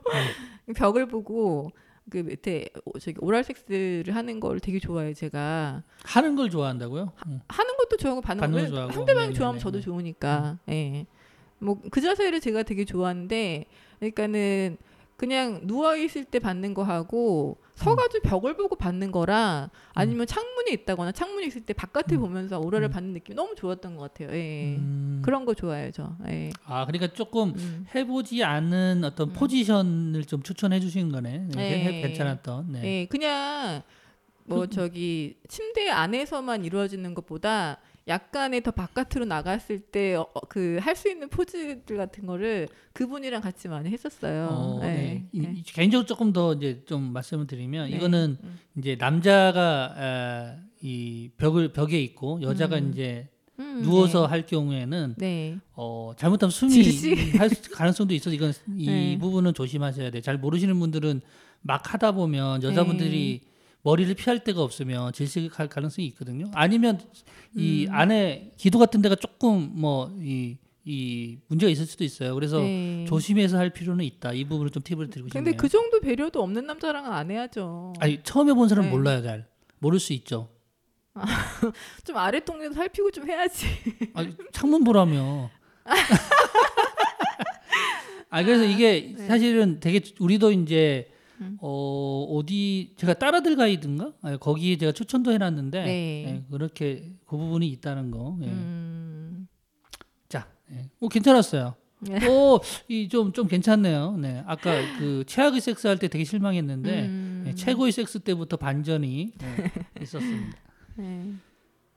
S4: 벽을 보고 그 밑에 오- 저기 오랄 섹스를 하는 걸 되게 좋아해요 제가
S3: 하는 걸 좋아한다고요? 응.
S4: 하는 것도 좋아하고 받는
S3: 받는 좋아하고.
S4: 상대방이
S3: 네네네.
S4: 좋아하면 저도 좋으니까 예. 뭐그 자세를 제가 되게 좋아하는데 그러니까는 그냥 누워 있을 때 받는 거 하고 서가지고 벽을 보고 받는 거랑 아니면 창문이 있다거나 창문이 있을 때 바깥에
S3: 음.
S4: 보면서 오라를
S3: 음.
S4: 받는 느낌이 너무 좋았던 것 같아요. 예.
S3: 음.
S4: 그런 거 좋아해요, 저. 예.
S3: 아 그러니까 조금
S4: 음.
S3: 해보지 않은 어떤
S4: 음.
S3: 포지션을 좀 추천해 주시는 거네. 네.
S4: 네.
S3: 해- 괜찮았던. 네.
S4: 예, 그냥 뭐
S3: 그-
S4: 저기 침대 안에서만 이루어지는 것보다 약간의 더 바깥으로 나갔을 때 그 할수 있는 포즈들 같은 거를 그분이랑 같이 많이 했었어요.
S3: 어,
S4: 예,
S3: 네. 이-
S4: 예.
S3: 이- 개인적으로 조금 더 이제 좀 말씀을 드리면
S4: 네.
S3: 이거는
S4: 음.
S3: 이제 남자가 아, 이 벽을 벽에 있고 여자가
S4: 음.
S3: 이제
S4: 음,
S3: 누워서
S4: 네.
S3: 할 경우에는
S4: 네.
S3: 어, 잘못하면 숨이. 할 수- 가능성도 있어서 이건 이
S4: 네.
S3: 부분은 조심하셔야 돼요. 잘 모르시는 분들은 막 하다 보면 여자분들이
S4: 네.
S3: 머리를 피할 데가 없으면 질식할 가능성이 있거든요. 아니면 이
S4: 음.
S3: 안에 기도 같은 데가 조금 뭐이 이 문제가 있을 수도 있어요. 그래서
S4: 네.
S3: 조심해서 할 필요는 있다. 이 부분을 좀 팁을 드리고 싶네요.
S4: 근데 그 정도 배려도 없는 남자랑은 안 해야죠.
S3: 아니 처음 해본 사람은
S4: 네.
S3: 몰라요, 잘 모를 수 있죠.
S4: 좀 아래 통에서 살피고 좀 해야지.
S3: 아니, 창문 보라며. 아 그래서 이게
S4: 네.
S3: 사실은 되게 우리도 이제
S4: 음.
S3: 어 어디 제가 따라들 가이드인가 아니, 거기에 제가 추천도 해놨는데
S4: 네.
S3: 예, 그렇게 그 부분이 있다는 거. 예.
S4: 음.
S3: 자, 예. 오 괜찮았어요.
S4: 네.
S3: 오이좀좀 좀 괜찮네요. 네, 아까 그 최악의 섹스 할 때 되게 실망했는데
S4: 음.
S3: 예, 최고의 섹스 때부터 반전이 예, 있었습니다.
S4: 네.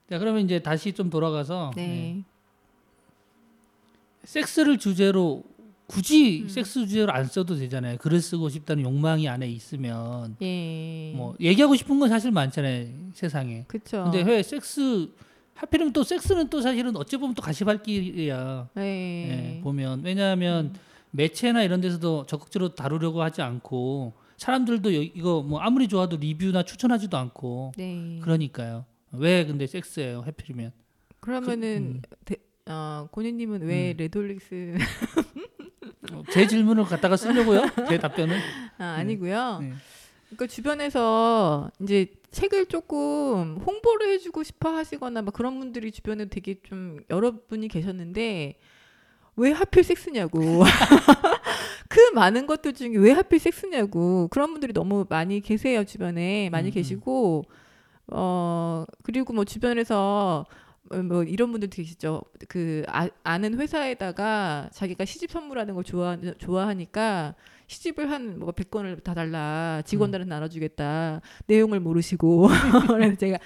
S3: 자, 그러면 이제 다시 좀 돌아가서 예,
S4: 네.
S3: 섹스를 주제로 굳이
S4: 음.
S3: 섹스 주제로 안 써도 되잖아요. 글을 쓰고 싶다는 욕망이 안에 있으면
S4: 예.
S3: 뭐 얘기하고 싶은 건 사실 많잖아요 세상에.
S4: 그쵸.
S3: 근데 왜 섹스 하필이면 또 섹스는 또 사실은 어찌 보면 또 가시밭길이야.
S4: 예.
S3: 예, 보면 왜냐하면 매체나 이런 데서도 적극적으로 다루려고 하지 않고 사람들도 여- 이거 뭐 아무리 좋아도 리뷰나 추천하지도 않고
S4: 네.
S3: 그러니까요. 왜 근데 섹스예요 하필이면?
S4: 그러면은
S3: 음.
S4: 대, 어, 고니님은 왜
S3: 음.
S4: 레드홀릭스
S3: 어, 제 질문을 갖다가 쓰려고요? 제 답변을?
S4: 아, 아니고요.
S3: 네.
S4: 그러니까 주변에서 이제 책을 조금 홍보를 해주고 싶어 하시거나 막 그런 분들이 주변에 되게 좀 여러 분이 계셨는데 왜 하필 섹스냐고 그 많은 것들 중에 왜 하필 섹스냐고 그런 분들이 너무 많이 계세요 주변에 많이
S3: 음, 음.
S4: 계시고 어 그리고 뭐 주변에서 어, 뭐 이런 분들도 계시죠. 그 아, 아는 회사에다가 자기가 시집 선물하는 걸 좋아 좋아하니까 시집을 한 뭐 100건을 다 달라. 직원들은 나눠 주겠다. 내용을 모르시고. 그래서 제가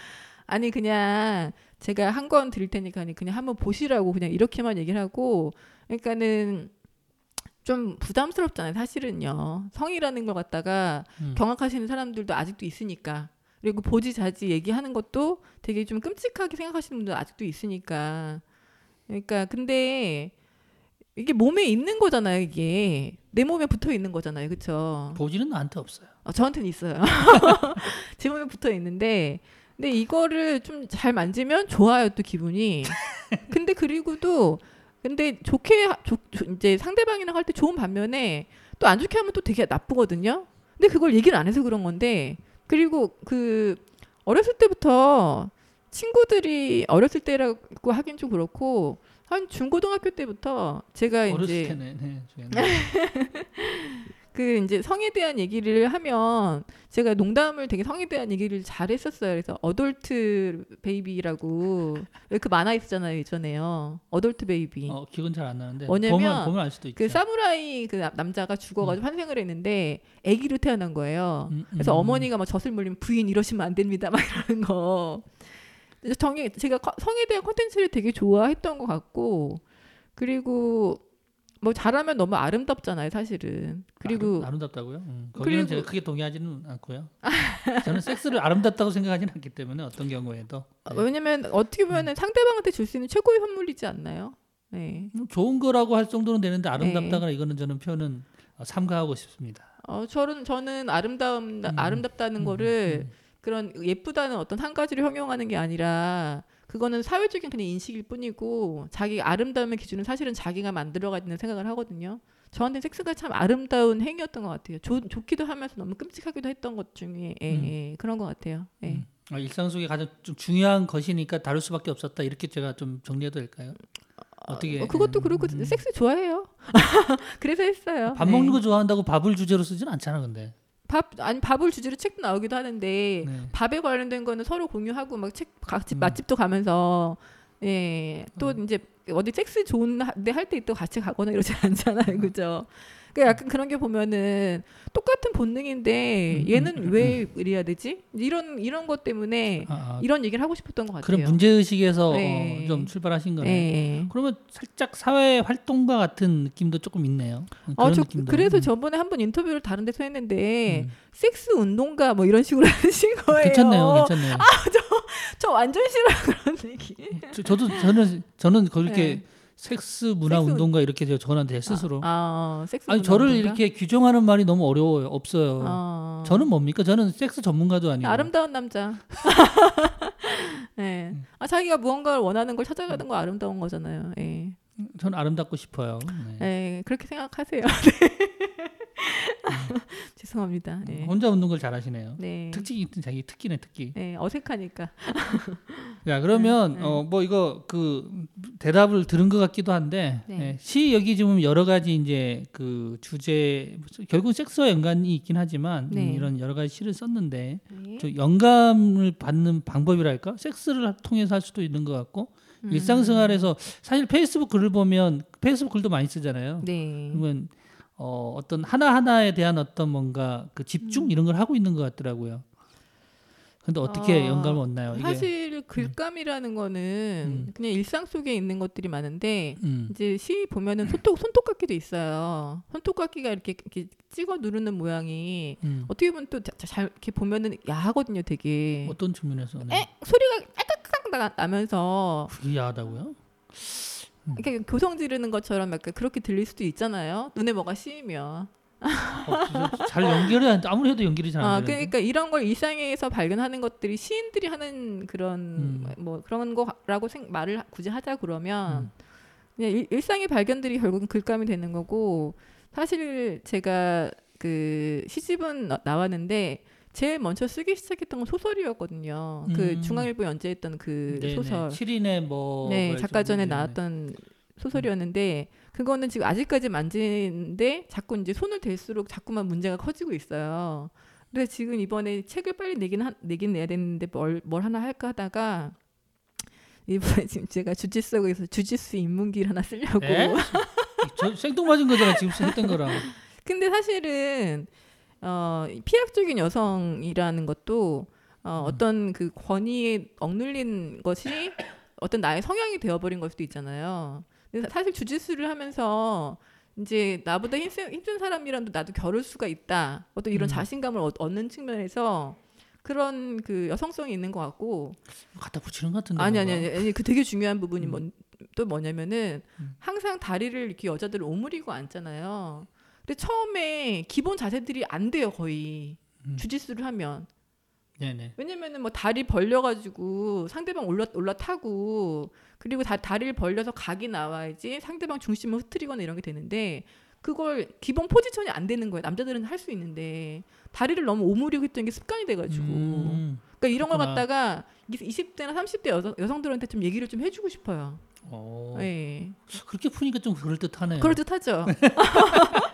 S4: 아니 그냥 제가 한 권 드릴 테니까 그냥 한번 보시라고 그냥 이렇게만 얘기를 하고 그러니까는 좀 부담스럽잖아요. 사실은요. 성이라는 걸 갖다가
S3: 음.
S4: 경악하시는 사람들도 아직도 있으니까. 그리고 보지자지 얘기하는 것도 되게 좀 끔찍하게 생각하시는 분들 아직도 있으니까. 그러니까 근데 이게 몸에 있는 거잖아요. 이게 내 몸에 붙어 있는 거잖아요. 그렇죠?
S3: 보지는 나한테 없어요.
S4: 어, 저한테는 있어요. 제 몸에 붙어 있는데, 근데 이거를 좀 잘 만지면 좋아요 또 기분이. 근데 그리고도 근데 좋게 하- 좋- 좋- 이제 상대방이랑 할 때 좋은 반면에 또 안 좋게 하면 또 되게 나쁘거든요. 근데 그걸 얘기를 안 해서 그런 건데 그리고 그 어렸을 때부터 친구들이 어렸을 때라고 하긴 좀 그렇고 한 중고등학교 때부터 제가
S3: 어렸을
S4: 이제
S3: 네.
S4: 그 이제 성에 대한 얘기를 하면 제가 농담을 되게 성에 대한 얘기를 잘 했었어요. 그래서 어덜트 베이비라고 왜그 만화 있었잖아요 예전에요. 어덜트 베이비.
S3: 어, 기억은 잘 안 나는데
S4: 뭐냐면
S3: 보면 보면 알 수도 있죠.
S4: 그 사무라이 그 남- 남자가 죽어가지고 환생을 했는데 아기로 태어난 거예요.
S3: 음,
S4: 그래서
S3: 음.
S4: 어머니가 막 젖을 물리면 부인 이러시면 안 됩니다 막 이러는 거. 그래서 정에 제가 커- 성에 대한 콘텐츠를 되게 좋아했던 것 같고 그리고 뭐 잘하면 너무 아름답잖아요 사실은. 그리고
S3: 아름, 아름답다고요? 음, 거기는
S4: 그리고-
S3: 제가 크게 동의하지는 않고요. 저는 섹스를 아름답다고 생각하지는 않기 때문에 어떤 경우에도
S4: 어,
S3: 네.
S4: 왜냐면 어떻게 보면은 상대방한테 줄 수 있는 최고의 선물이지 않나요? 네.
S3: 음, 좋은 거라고 할 정도는 되는데 아름답다거나 이거는 저는 표현은 어, 삼가하고 싶습니다.
S4: 어, 저는 저는 아름다움
S3: 음.
S4: 아름답다는
S3: 음,
S4: 거를
S3: 음.
S4: 그런 예쁘다는 어떤 한 가지를 형용하는 게 아니라 그거는 사회적인 그냥 인식일 뿐이고 자기 아름다움의 기준은 사실은 자기가 만들어가야 된다는 생각을 하거든요. 저한테 섹스가 참 아름다운 행위였던 것 같아요. 좋, 좋기도 하면서 너무 끔찍하기도 했던 것 중에 예,
S3: 음.
S4: 예, 그런 것 같아요. 예.
S3: 음. 어, 일상 속에 가장 좀 중요한 것이니까 다룰 수밖에 없었다 이렇게 제가 좀 정리해도 될까요? 어떻게?
S4: 어, 그것도
S3: 음,
S4: 그렇고
S3: 음.
S4: 섹스 좋아해요. 그래서 했어요.
S3: 밥
S4: 네.
S3: 먹는 거 좋아한다고 밥을 주제로 쓰지는 않잖아, 근데.
S4: 밥 아니 밥을 주제로 책도 나오기도 하는데
S3: 네.
S4: 밥에 관련된 거는 서로 공유하고 막 책 같이
S3: 음.
S4: 맛집도 가면서 예. 또
S3: 음.
S4: 이제 어디 섹스 좋은 데 할 때 또 같이 가거나 이러지 않잖아요. 그죠? 그 약간 그런 게 보면은 똑같은 본능인데
S3: 음,
S4: 얘는
S3: 음, 음,
S4: 왜 이래야 되지? 이런 이런 것 때문에
S3: 아, 아,
S4: 이런 얘기를 하고 싶었던 것 같아요.
S3: 그런 문제 의식에서
S4: 네.
S3: 어, 좀 출발하신 거네.
S4: 예.
S3: 그러면 살짝 사회 활동가 같은 느낌도 조금 있네요. 그런
S4: 어, 저,
S3: 느낌도.
S4: 그래서
S3: 음.
S4: 저번에 한 번 인터뷰를 다른 데서 했는데
S3: 음.
S4: 섹스 운동가 뭐 이런 식으로 하신 거예요.
S3: 괜찮네요, 괜찮네요.
S4: 저 완전 싫어 그런 얘기.
S3: 저, 저도 저는 저는 그렇게
S4: 네.
S3: 섹스 문화
S4: 섹스 운-
S3: 운동가 이렇게 제가 저한테 스스로
S4: 아, 어, 섹스
S3: 아니 저를
S4: 운동가?
S3: 이렇게 규정하는 말이 너무 어려워요. 없어요.
S4: 어.
S3: 저는 뭡니까? 저는 섹스 전문가도 아니고.
S4: 아름다운 남자. 네.
S3: 음.
S4: 아 자기가 무언가를 원하는 걸 찾아가는 거 아름다운 거잖아요. 예.
S3: 저는 아름답고 싶어요. 네.
S4: 네, 그렇게 생각하세요.
S3: 음.
S4: 죄송합니다. 네.
S3: 혼자 웃는 걸 잘하시네요.
S4: 네.
S3: 특징이 있든 자기 특기네 특기.
S4: 네, 어색하니까.
S3: 자 그러면
S4: 네, 네.
S3: 어뭐 이거 그 대답을 들은 것 같기도 한데
S4: 네.
S3: 예, 시 여기 지금 여러 가지 이제 그 주제 결국 섹스와 연관이 있긴 하지만
S4: 네.
S3: 음, 이런 여러 가지 시를 썼는데
S4: 네.
S3: 저 영감을 받는 방법이랄까 섹스를 통해서 할 수도 있는 것 같고
S4: 음.
S3: 일상생활에서 사실 페이스북 글을 보면 페이스북 글도 많이 쓰잖아요.
S4: 네.
S3: 그러면 어, 어떤 하나 하나에 대한 어떤 뭔가 그 집중
S4: 음.
S3: 이런 걸 하고 있는 것 같더라고요. 근데 어떻게
S4: 어,
S3: 영감을 얻나요? 이게
S4: 사실 글감이라는 거는
S3: 음.
S4: 그냥 일상 속에 있는 것들이 많은데
S3: 음.
S4: 이제 시 보면은 손톱 손톱깎이도 있어요. 손톱깎이가 이렇게, 이렇게 찍어 누르는 모양이
S3: 음.
S4: 어떻게 보면 또 잘 이렇게 보면은 야하거든요, 되게.
S3: 어떤 측면에서 네.
S4: 에 소리가 깔깍깔깍 나- 나면서
S3: 그게 야하다고요?
S4: 이렇게 교성 지르는 것처럼 약간 그렇게 들릴 수도 있잖아요. 눈에 뭐가 씌이면.
S3: 어, 잘 연결이 안 돼. 해도 연결이 잘안
S4: 아,
S3: 되는데.
S4: 그러니까 이런 걸 일상에서 발견하는 것들이 시인들이 하는 그런
S3: 음.
S4: 뭐 그런 거라고 생, 말을 굳이 하자 그러면
S3: 음.
S4: 그냥 일, 일상의 발견들이 결국은 글감이 되는 거고 사실 제가 그 시집은 나- 나왔는데 제일 먼저 쓰기 시작했던 건 소설이었거든요. 그
S3: 음.
S4: 중앙일보 연재했던 그
S3: 네네.
S4: 소설.
S3: 7인의 뭐
S4: 네, 작가 전에
S3: 네네.
S4: 나왔던 소설이었는데 그거는 지금 아직까지 만지는데 자꾸 이제 손을 댈수록 자꾸만 문제가 커지고 있어요. 그래서 지금 이번에 책을 빨리 내긴 하, 내긴 내야 되는데 뭘, 뭘 하나 할까 하다가 이번에 지금 제가 주짓수에서 주짓수 입문기를 하나 쓰려고.
S3: 에? 저 생뚱맞은 거잖아 지금 했던 거랑.
S4: 근데 사실은 어, 피약적인 여성이라는 것도 어,
S3: 음.
S4: 어떤 그 권위에 억눌린 것이 어떤 나의 성향이 되어버린 걸 수도 있잖아요. 근데 사실 주짓수를 하면서 이제 나보다 힘센, 힘든 사람이랑도 나도 겨룰 수가 있다. 어떤 이런
S3: 음.
S4: 자신감을 얻, 얻는 측면에서 그런 그 여성성이 있는 것 같고
S3: 갖다 붙이는 것 같은데.
S4: 아니 아니. 아니 아니 그 되게 중요한 부분이
S3: 음.
S4: 뭔, 또 뭐냐면은
S3: 음.
S4: 항상 다리를 이렇게 여자들은 오므리고 앉잖아요. 근데 처음에 기본 자세들이 안 돼요 거의
S3: 음.
S4: 주짓수를 하면
S3: 네네.
S4: 왜냐면은 뭐 다리 벌려가지고 상대방 올라 올라타고 그리고 다, 다리를 벌려서 각이 나와야지 상대방 중심을 흐트리거나 이런 게 되는데 그걸 기본 포지션이 안 되는 거예요 남자들은 할 수 있는데 다리를 너무 오므리고 했던 게 습관이 돼가지고
S3: 음.
S4: 그러니까 이런 걸
S3: 그렇구나.
S4: 갖다가 20대나 30대 여성, 여성들한테 좀 얘기를 좀 해주고 싶어요.
S3: 어.
S4: 예.
S3: 그렇게 푸니까 좀 그럴 듯하네요.
S4: 그럴 듯하죠.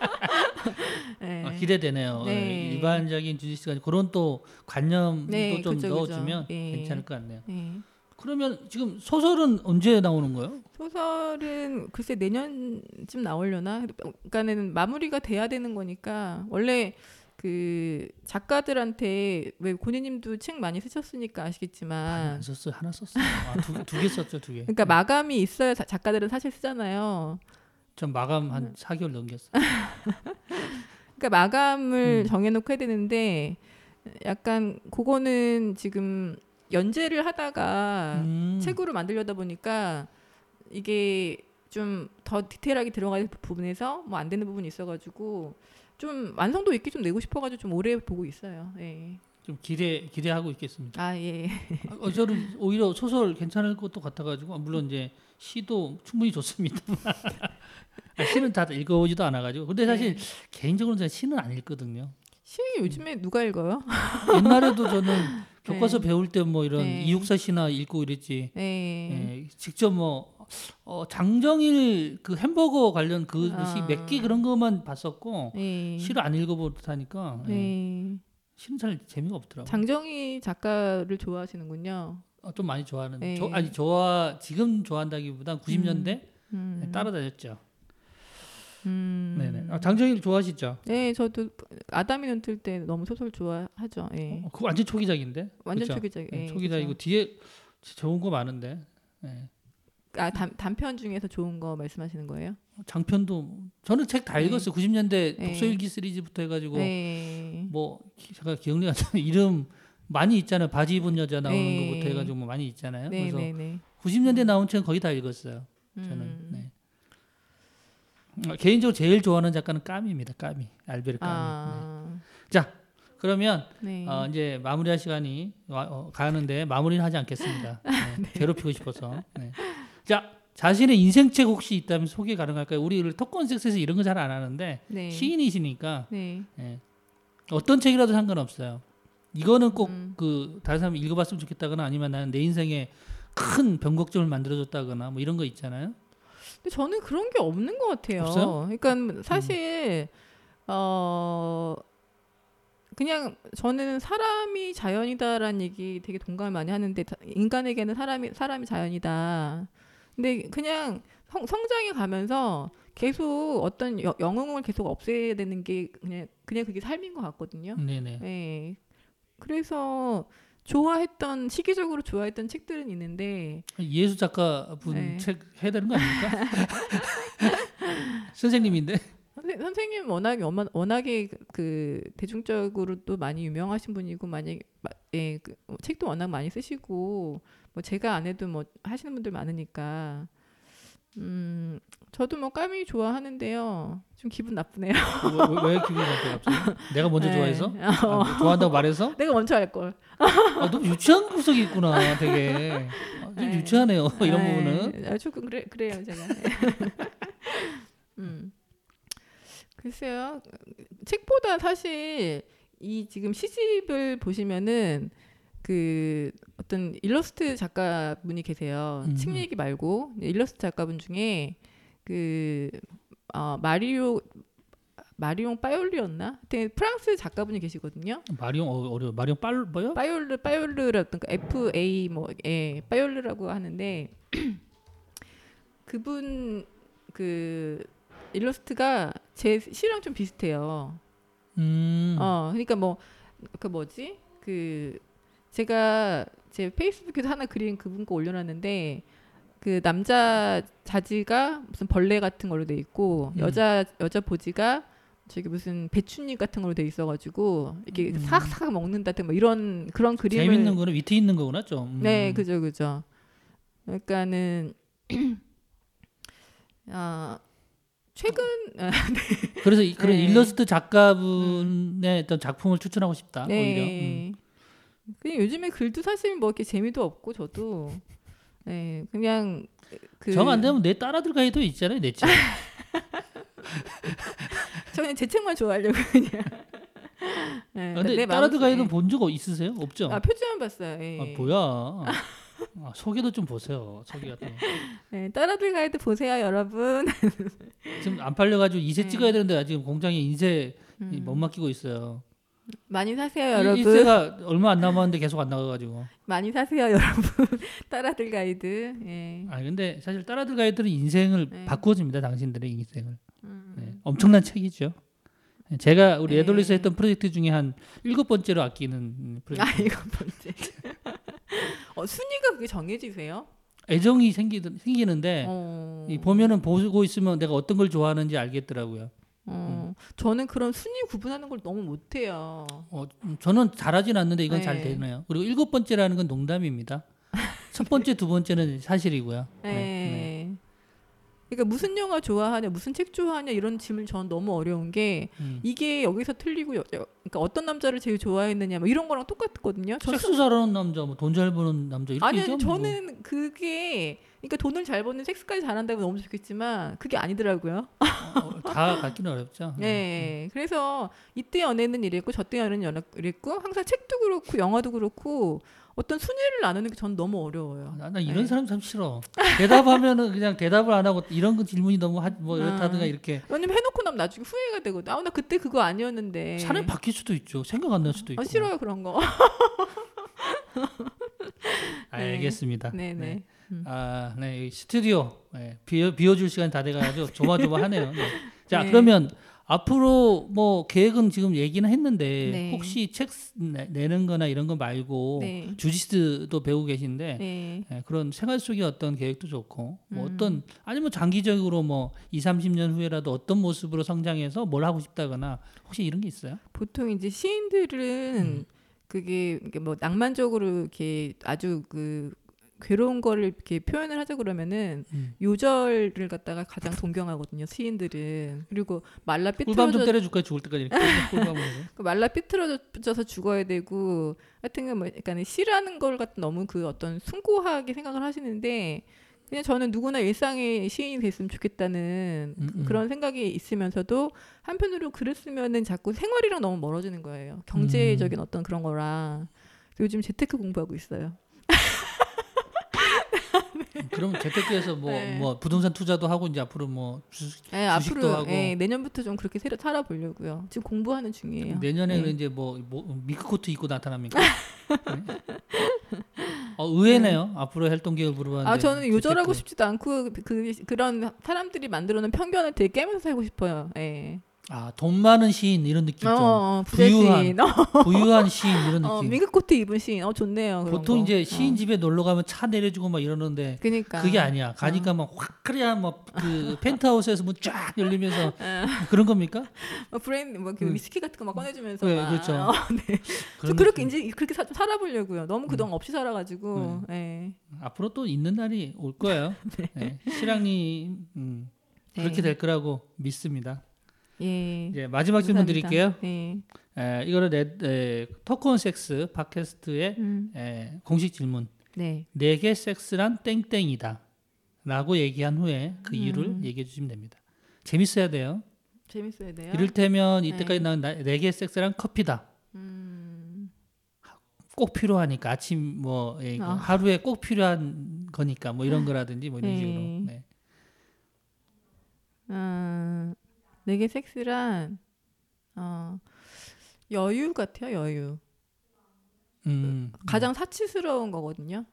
S4: 예.
S3: 아, 기대되네요.
S4: 네.
S3: 예, 일반적인 주짓수가 그런 또 관념도
S4: 네,
S3: 좀
S4: 그죠,
S3: 넣어주면
S4: 그죠. 예.
S3: 괜찮을 것 같네요.
S4: 예.
S3: 그러면 지금 소설은 언제 나오는 거예요?
S4: 소설은 글쎄 내년쯤 나오려나? 그러니까는 마무리가 돼야 되는 거니까 원래 그 작가들한테 왜 고니님도 책 많이 쓰셨으니까 아시겠지만
S3: 안 썼어요. 하나 썼어요. 아, 두개 썼죠, 두 개.
S4: 그러니까 마감이 있어야 자- 작가들은 사실 쓰잖아요.
S3: 전 마감
S4: 음.
S3: 한 4개월 넘겼어요.
S4: 그러니까 마감을
S3: 음.
S4: 정해놓고 해야 되는데 약간 그거는 지금 연재를 하다가
S3: 음.
S4: 책으로 만들려다 보니까 이게 좀 더 디테일하게 들어가야 될 부분에서 뭐 안 되는 부분이 있어가지고 좀 완성도 있게 좀 내고 싶어가지고 좀 오래 보고 있어요. 예.
S3: 좀 기대 기대하고 있겠습니다.
S4: 아 예.
S3: 어, 저는 오히려 소설 괜찮을 것도 같아가지고 아, 물론 이제 시도 충분히 좋습니다. 아, 시는 다 읽어보지도 않아가지고 근데 사실
S4: 네.
S3: 개인적으로 는 시는 안 읽거든요.
S4: 시 요즘에 누가 읽어요?
S3: 옛날에도 저는 교과서
S4: 네.
S3: 배울 때 뭐 이런
S4: 네.
S3: 이육사 시나 읽고 이랬지.
S4: 네.
S3: 예, 직접 뭐 어, 장정일 그 햄버거 관련 그
S4: 아.
S3: 시몇개 그런 것만 봤었고
S4: 네.
S3: 시를 안 읽어보다니까 예,
S4: 네.
S3: 시는 잘 재미가 없더라고요.
S4: 장정희 작가를 좋아하시는군요.
S3: 어, 좀 많이 좋아하는.
S4: 네.
S3: 저, 아니 좋아 지금 좋아한다기보단 90년대
S4: 음.
S3: 네, 따라다녔죠.
S4: 음.
S3: 네네. 아, 장정일 좋아하시죠?
S4: 네, 저도 아담이 눈뜰 때 너무 소설 좋아하죠. 예.
S3: 어, 그거 완전 초기작인데.
S4: 완전? 초기작.
S3: 네,
S4: 예,
S3: 초기작이고. 뒤에 좋은 거 많은데. 네.
S4: 아 단, 단편 중에서 좋은 거 말씀하시는 거예요?
S3: 장편도 저는 책다
S4: 네.
S3: 읽었어요. 90년대
S4: 네.
S3: 독서일기 시리즈부터 해가지고
S4: 네.
S3: 뭐 기- 제가 기억이 안 나는 이름 많이 있잖아요. 바지 입은 여자 나오는
S4: 네.
S3: 것부터 해가지고 뭐 많이 있잖아요.
S4: 네,
S3: 그래서
S4: 네, 네.
S3: 90년대 나온 책은 거의 다 읽었어요. 저는.
S4: 음.
S3: 네. 어, 개인적으로 제일 좋아하는 작가는 까미입니다. 까미 알베르 까미. 네.
S4: 아,
S3: 자 그러면
S4: 네.
S3: 어, 이제 마무리할 시간이 와, 어, 가는데 마무리는 하지 않겠습니다. 네, 괴롭히고 싶어서. 네. 자 자신의 인생책 혹시 있다면 소개 가능할까요? 우리 토큰 섹스에서 이런 거 잘 안 하는데
S4: 네.
S3: 시인이시니까
S4: 네.
S3: 예. 어떤 책이라도 상관없어요. 이거는 꼭
S4: 음.
S3: 그 다른 사람이 읽어봤으면 좋겠다거나 아니면 나는 내 인생에 큰 변곡점을 만들어줬다거나 뭐 이런 거 있잖아요.
S4: 근데 저는 그런 게 없는 것 같아요.
S3: 없어요? 음.
S4: 그러니까 사실 어 그냥 저는 사람이 자연이다라는 얘기 되게 동감을 많이 하는데 다- 인간에게는 사람이 사람이 자연이다. 근데 그냥 성, 성장해 가면서 계속 어떤 여- 영웅을 계속 없애야 되는 게 그냥 그냥 그게 삶인 것 같거든요.
S3: 네네.
S4: 네. 그래서 좋아했던 시기적으로 좋아했던 책들은 있는데
S3: 예수 작가분
S4: 네.
S3: 책 해야 되는 거 아닙니까? 선생님인데.
S4: 선생, 선생님 워낙 워낙- 워낙에 그- 그 대중적으로 또 많이 유명하신 분이고 만약 예, 그 어, 책도 워낙 많이 쓰시고 뭐 제가 안 해도 뭐 하시는 분들 많으니까 음 저도 뭐 까미 좋아하는데요 좀 기분 나쁘네요.
S3: 왜, 왜, 왜 기분이 나빠 갑자기? 내가 먼저
S4: 네.
S3: 좋아해서?
S4: 어,
S3: 아, 뭐 좋아한다고 말해서?
S4: 내가 먼저 할 걸.
S3: 아, 너무 유치한 구석이 있구나, 되게. 아, 좀
S4: 네.
S3: 유치하네요, 이런 부분은.
S4: 아, 조금 그래 그래요 제가. 음. 글쎄요. 책보다 사실 이 지금 시집을 보시면은 그 어떤 일러스트 작가분이 계세요.
S3: 음.
S4: 책 얘기 말고 일러스트 작가분 중에 그 어, 마리오 마리옹 파이올리였나? 하여튼 프랑스 작가분이 계시거든요.
S3: 마리옹 어, 어려워. 마리옹 빨 뭐요?
S4: 파이올르라던 그 F A 뭐 예, 파이올르라고 하는데 그분 그 일러스트가 제 시랑 좀 비슷해요.
S3: 음.
S4: 어, 그러니까 뭐 그 뭐지? 그 제가 제 페이스북에도 하나 그린 그분 거 올려놨는데 그 남자 자지가 무슨 벌레 같은 걸로 돼 있고
S3: 음.
S4: 여자 여자 보지가 저기 무슨 배춧잎 같은 걸로 돼 있어가지고 이렇게
S3: 음.
S4: 삭삭 먹는다 뭐 이런 그런 그림을
S3: 재밌는 거는 위트 있는 거구나 좀. 음.
S4: 네, 그죠, 그죠. 그러니까는 아 최근 아,
S3: 그래서 이- 그런
S4: 네.
S3: 일러스트 작가분의 어떤 작품을 추천하고 싶다. 오히려. 음.
S4: 네. 그냥 요즘에 글도 사실 뭐 이렇게 재미도 없고 저도 네 그냥 그
S3: 정안 되면 내 딸 아들 가이도 있잖아요, 내 책.
S4: 저 그냥 제 책만 좋아하려고 그냥. 네,
S3: 근데
S4: 내
S3: 딸아들
S4: 마음속-
S3: 가이도
S4: 네.
S3: 본적 있으세요? 없죠?
S4: 아 표지만 봤어요. 예.
S3: 아, 뭐야? 아, 소개도 좀 보세요. 소개 같은 거.
S4: 네, 딸아들 가이드 보세요, 여러분.
S3: 지금 안 팔려가지고 이세
S4: 네.
S3: 찍어야 되는데 지금 공장에 인쇄
S4: 음.
S3: 못 맡기고 있어요.
S4: 많이 사세요,
S3: 이-
S4: 여러분.
S3: 인쇄가 얼마 안 남았는데 계속 안 나가가지고.
S4: 많이 사세요, 여러분. 딸아들 가이드. 예.
S3: 아 근데 사실 딸아들 가이드는 인생을
S4: 네.
S3: 바꾸어줍니다. 당신들의 인생을.
S4: 음.
S3: 네, 엄청난 책이죠. 제가 우리
S4: 네.
S3: 에돌리스 했던 프로젝트 중에 한 일곱 번째로 아끼는 음, 프로젝트.
S4: 아 이거 번째. 어, 순위가 그게 정해지세요?
S3: 애정이 생기, 생기는데
S4: 어.
S3: 네. 이 보면은 보고 있으면 내가 어떤 걸 좋아하는지 알겠더라고요.
S4: 어. 저는 그런 순위 구분하는 걸 너무 못해요.
S3: 어, 음, 저는 잘하진 않는데 이건 잘
S4: 네.
S3: 되네요. 그리고 일곱 번째라는 건 농담입니다. 첫 번째, 두 번째는 사실이고요.
S4: 네.
S3: 네.
S4: 그러니까 무슨 영화 좋아하냐, 무슨 책 좋아하냐 이런 질문 전 너무 어려운 게
S3: 음.
S4: 이게 여기서 틀리고 여, 여- 그러니까 어떤 남자를 제일 좋아했느냐 뭐 이런 거랑 똑같거든요.
S3: 섹스 잘하는 남자, 뭐 돈 잘 버는 남자 이렇게
S4: 아니, 아니
S3: 뭐.
S4: 저는 그게 그러니까 돈을 잘 버는 섹스까지 잘한다면 너무 좋겠지만 그게 아니더라고요.
S3: 어, 다 갖기는 어렵죠.
S4: 네. 그래서 이때 연애는 이랬고 저때 연애는 연애 이랬고 항상 책도 그렇고 영화도 그렇고 어떤 순위를 나누는 게 전 너무 어려워요.
S3: 나, 나 이런
S4: 네.
S3: 사람 참 싫어. 대답하면은 그냥 대답을 안 하고 이런 거 질문이 너무 하, 뭐 이렇다든가
S4: 아.
S3: 이렇게
S4: 왜냐면 해놓고 나면 나중에 후회가 되거든. 아, 나 그때 그거 아니었는데.
S3: 사람이 바뀔 수도 있죠. 생각 안 날 수도 있고.
S4: 아, 싫어요 그런 거.
S3: 알겠습니다.
S4: 네네. 음.
S3: 아, 네. 이 스튜디오 네, 비워, 비워줄 시간 다 돼가지고 조마조마하네요. 네. 자,
S4: 네.
S3: 그러면 앞으로 뭐 계획은 지금 얘기는 했는데
S4: 네.
S3: 혹시 책 내- 내는 거나 이런 거 말고
S4: 네.
S3: 주짓수도 배우고 계신데
S4: 네.
S3: 예, 그런 생활 속의 어떤 계획도 좋고 뭐
S4: 음.
S3: 어떤 아니면 장기적으로 뭐 2, 30년 후에라도 어떤 모습으로 성장해서 뭘 하고 싶다거나 혹시 이런 게 있어요?
S4: 보통 이제 시인들은
S3: 음.
S4: 그게 뭐 낭만적으로 이렇게 아주 그 괴로운 거를 이렇게 표현을 하자 그러면은
S3: 음.
S4: 요절을 갖다가 가장 동경하거든요 시인들은 그리고 말라
S3: 꿀밤
S4: 삐뚤어져
S3: 때려줄까요? 죽을 때까지 이렇게 꿀밤으로.
S4: 그 말라 삐뚤어져서 죽어야 되고 하여튼 뭐 약간 시라는 걸 갖다 너무 그 어떤 숭고하게 생각을 하시는데 그냥 저는 누구나 일상의 시인이 됐으면 좋겠다는
S3: 음, 음.
S4: 그런 생각이 있으면서도 한편으로 글을 쓰면은 자꾸 생활이랑 너무 멀어지는 거예요. 경제적인 어떤 그런 거랑 요즘 재테크 공부하고 있어요.
S3: 그럼 재테크에서 뭐,
S4: 네.
S3: 뭐 부동산 투자도 하고 이제 앞으로 뭐 주식,
S4: 예,
S3: 주식도
S4: 앞으로
S3: 하고.
S4: 예, 내년부터 좀 그렇게 새로 살아보려고요. 지금 공부하는 중이에요.
S3: 내년에는
S4: 네.
S3: 이제 뭐, 뭐 미크코트 입고 나타납니까? 네. 어, 의외네요. 앞으로 활동 계획을 물어봤는데.
S4: 아 저는 요절하고. 싶지도 않고 그, 그 그런 사람들이 만들어놓은 편견을 되게 깨면서 살고 싶어요. 예.
S3: 아, 돈 많은 시인 이런 느낌
S4: 어,
S3: 좀.
S4: 어,
S3: 부유한
S4: 부자시인. 어,
S3: 부유한 시인 이런
S4: 어,
S3: 느낌.
S4: 밍크 코트 입은 시인. 어 좋네요.
S3: 보통
S4: 거.
S3: 이제 시인
S4: 어.
S3: 집에 놀러 가면 차 내려주고 막 이러는데
S4: 그니까
S3: 그게 아니야. 가니까 막 화끈한 뭐그 펜트하우스에서 문 쫙 열리면서 그런 겁니까?
S4: 뭐 브랜드 뭐그
S3: 음.
S4: 위스키 같은 거 막 꺼내 주면서
S3: 네,
S4: 막.
S3: 그렇죠.
S4: 어, 네. 저 그렇게
S3: 느낌.
S4: 이제 그렇게 사, 좀 살아보려고요. 너무 그동안 없이 살아 가지고. 예.
S3: 앞으로 또 있는 날이 올 거예요. 네. 시랑님 음, 그렇게
S4: 네.
S3: 될 거라고 믿습니다.
S4: 예.
S3: 이제 마지막 질문
S4: 감사합니다.
S3: 드릴게요.
S4: 예.
S3: 에, 이거는 내, 에, 토크온 섹스 팟캐스트의
S4: 음.
S3: 에, 공식 질문.
S4: 네.
S3: 내게 섹스란 땡땡이다. 라고 얘기한 후에 그 이유를
S4: 음.
S3: 얘기해 주시면 됩니다. 재밌어야 돼요.
S4: 재밌어야 돼요.
S3: 이를테면 이때까지
S4: 네.
S3: 나온 나- 내게 섹스란 커피다.
S4: 음.
S3: 꼭 필요하니까 아침 뭐 예, 이거
S4: 아.
S3: 하루에 꼭 필요한 거니까 뭐 이런 거라든지 뭐 이런
S4: 네.
S3: 식으로. 네.
S4: 음, 내게 섹스란 어, 여유 같아요. 여유.
S3: 음,
S4: 가장 사치스러운 거거든요.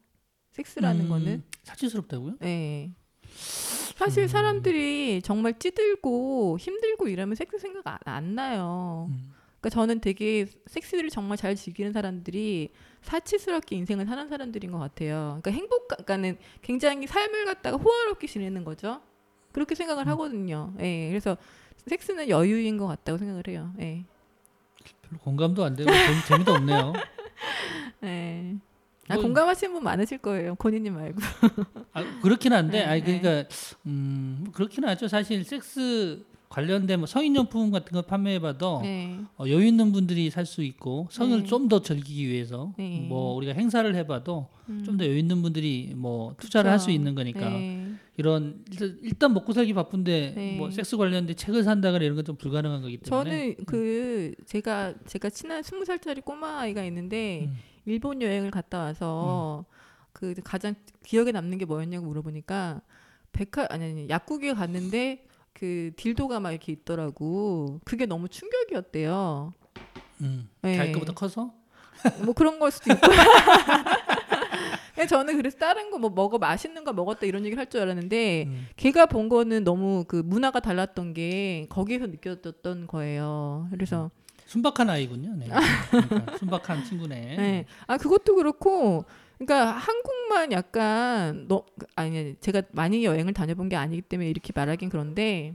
S4: 섹스라는
S3: 음,
S4: 거는.
S3: 사치스럽다고요?
S4: 네. 사실 사람들이 정말 찌들고 힘들고 이러면 섹스 생각 안, 안 나요.
S3: 음.
S4: 그러니까 저는 되게 섹스를 정말 잘 즐기는 사람들이 사치스럽게 인생을 사는 사람들인 것 같아요. 그러니까 행복, 그러니까는 굉장히 삶을 갖다가 호화롭게 지내는 거죠. 그렇게 생각을 하거든요. 예, 그래서 섹스는 여유인 것 같다고 생각을 해요. 예,
S3: 별로 공감도 안 되고 재미, 재미도 없네요.
S4: 예. 아,
S3: 뭐-
S4: 공감하시는 분 많으실 거예요. 본인님 말고.
S3: 아, 그렇긴 한데,
S4: 네,
S3: 아니
S4: 네.
S3: 그러니까 음 그렇긴 하죠. 사실 섹스 관련된 뭐 성인용품 같은 거 판매해봐도
S4: 네.
S3: 어, 여유 있는 분들이 살 수 있고 성을
S4: 네.
S3: 좀더 즐기기 위해서
S4: 네.
S3: 뭐 우리가 행사를 해봐도
S4: 음.
S3: 좀더 여유 있는 분들이 뭐 투자를 할 수. 있는 거니까
S4: 네.
S3: 이런 일단, 먹고 살기 바쁜데
S4: 네.
S3: 뭐 섹스 관련된 책을 산다거나 이런 건 좀 불가능한 거기 때문에
S4: 저는 그 제가 제가 친한 스무 살짜리 꼬마 아이가 있는데
S3: 음.
S4: 일본 여행을 갔다 와서 그 가장 기억에 남는 게 뭐였냐고 물어보니까 백화 아니 아니 약국에 갔는데 그 딜도가 막 이렇게 있더라고. 그게 너무 충격이었대요.
S3: 음,
S4: 네.
S3: 자기 거보다 커서
S4: 뭐 그런 걸 수도 있고. 근데 저는 그래서 다른 거 뭐 먹어 맛있는 거 먹었다 이런 얘기를 할 줄 알았는데
S3: 음.
S4: 걔가 본 거는 너무 그 문화가 달랐던 게 거기에서 느껴졌던 거예요. 그래서
S3: 순박한 아이군요. 네. 그러니까 순박한 친구네.
S4: 네. 아 그것도 그렇고 그러니까 한국만 약간 너 아니 제가 많이 여행을 다녀본 게 아니기 때문에 이렇게 말하긴 그런데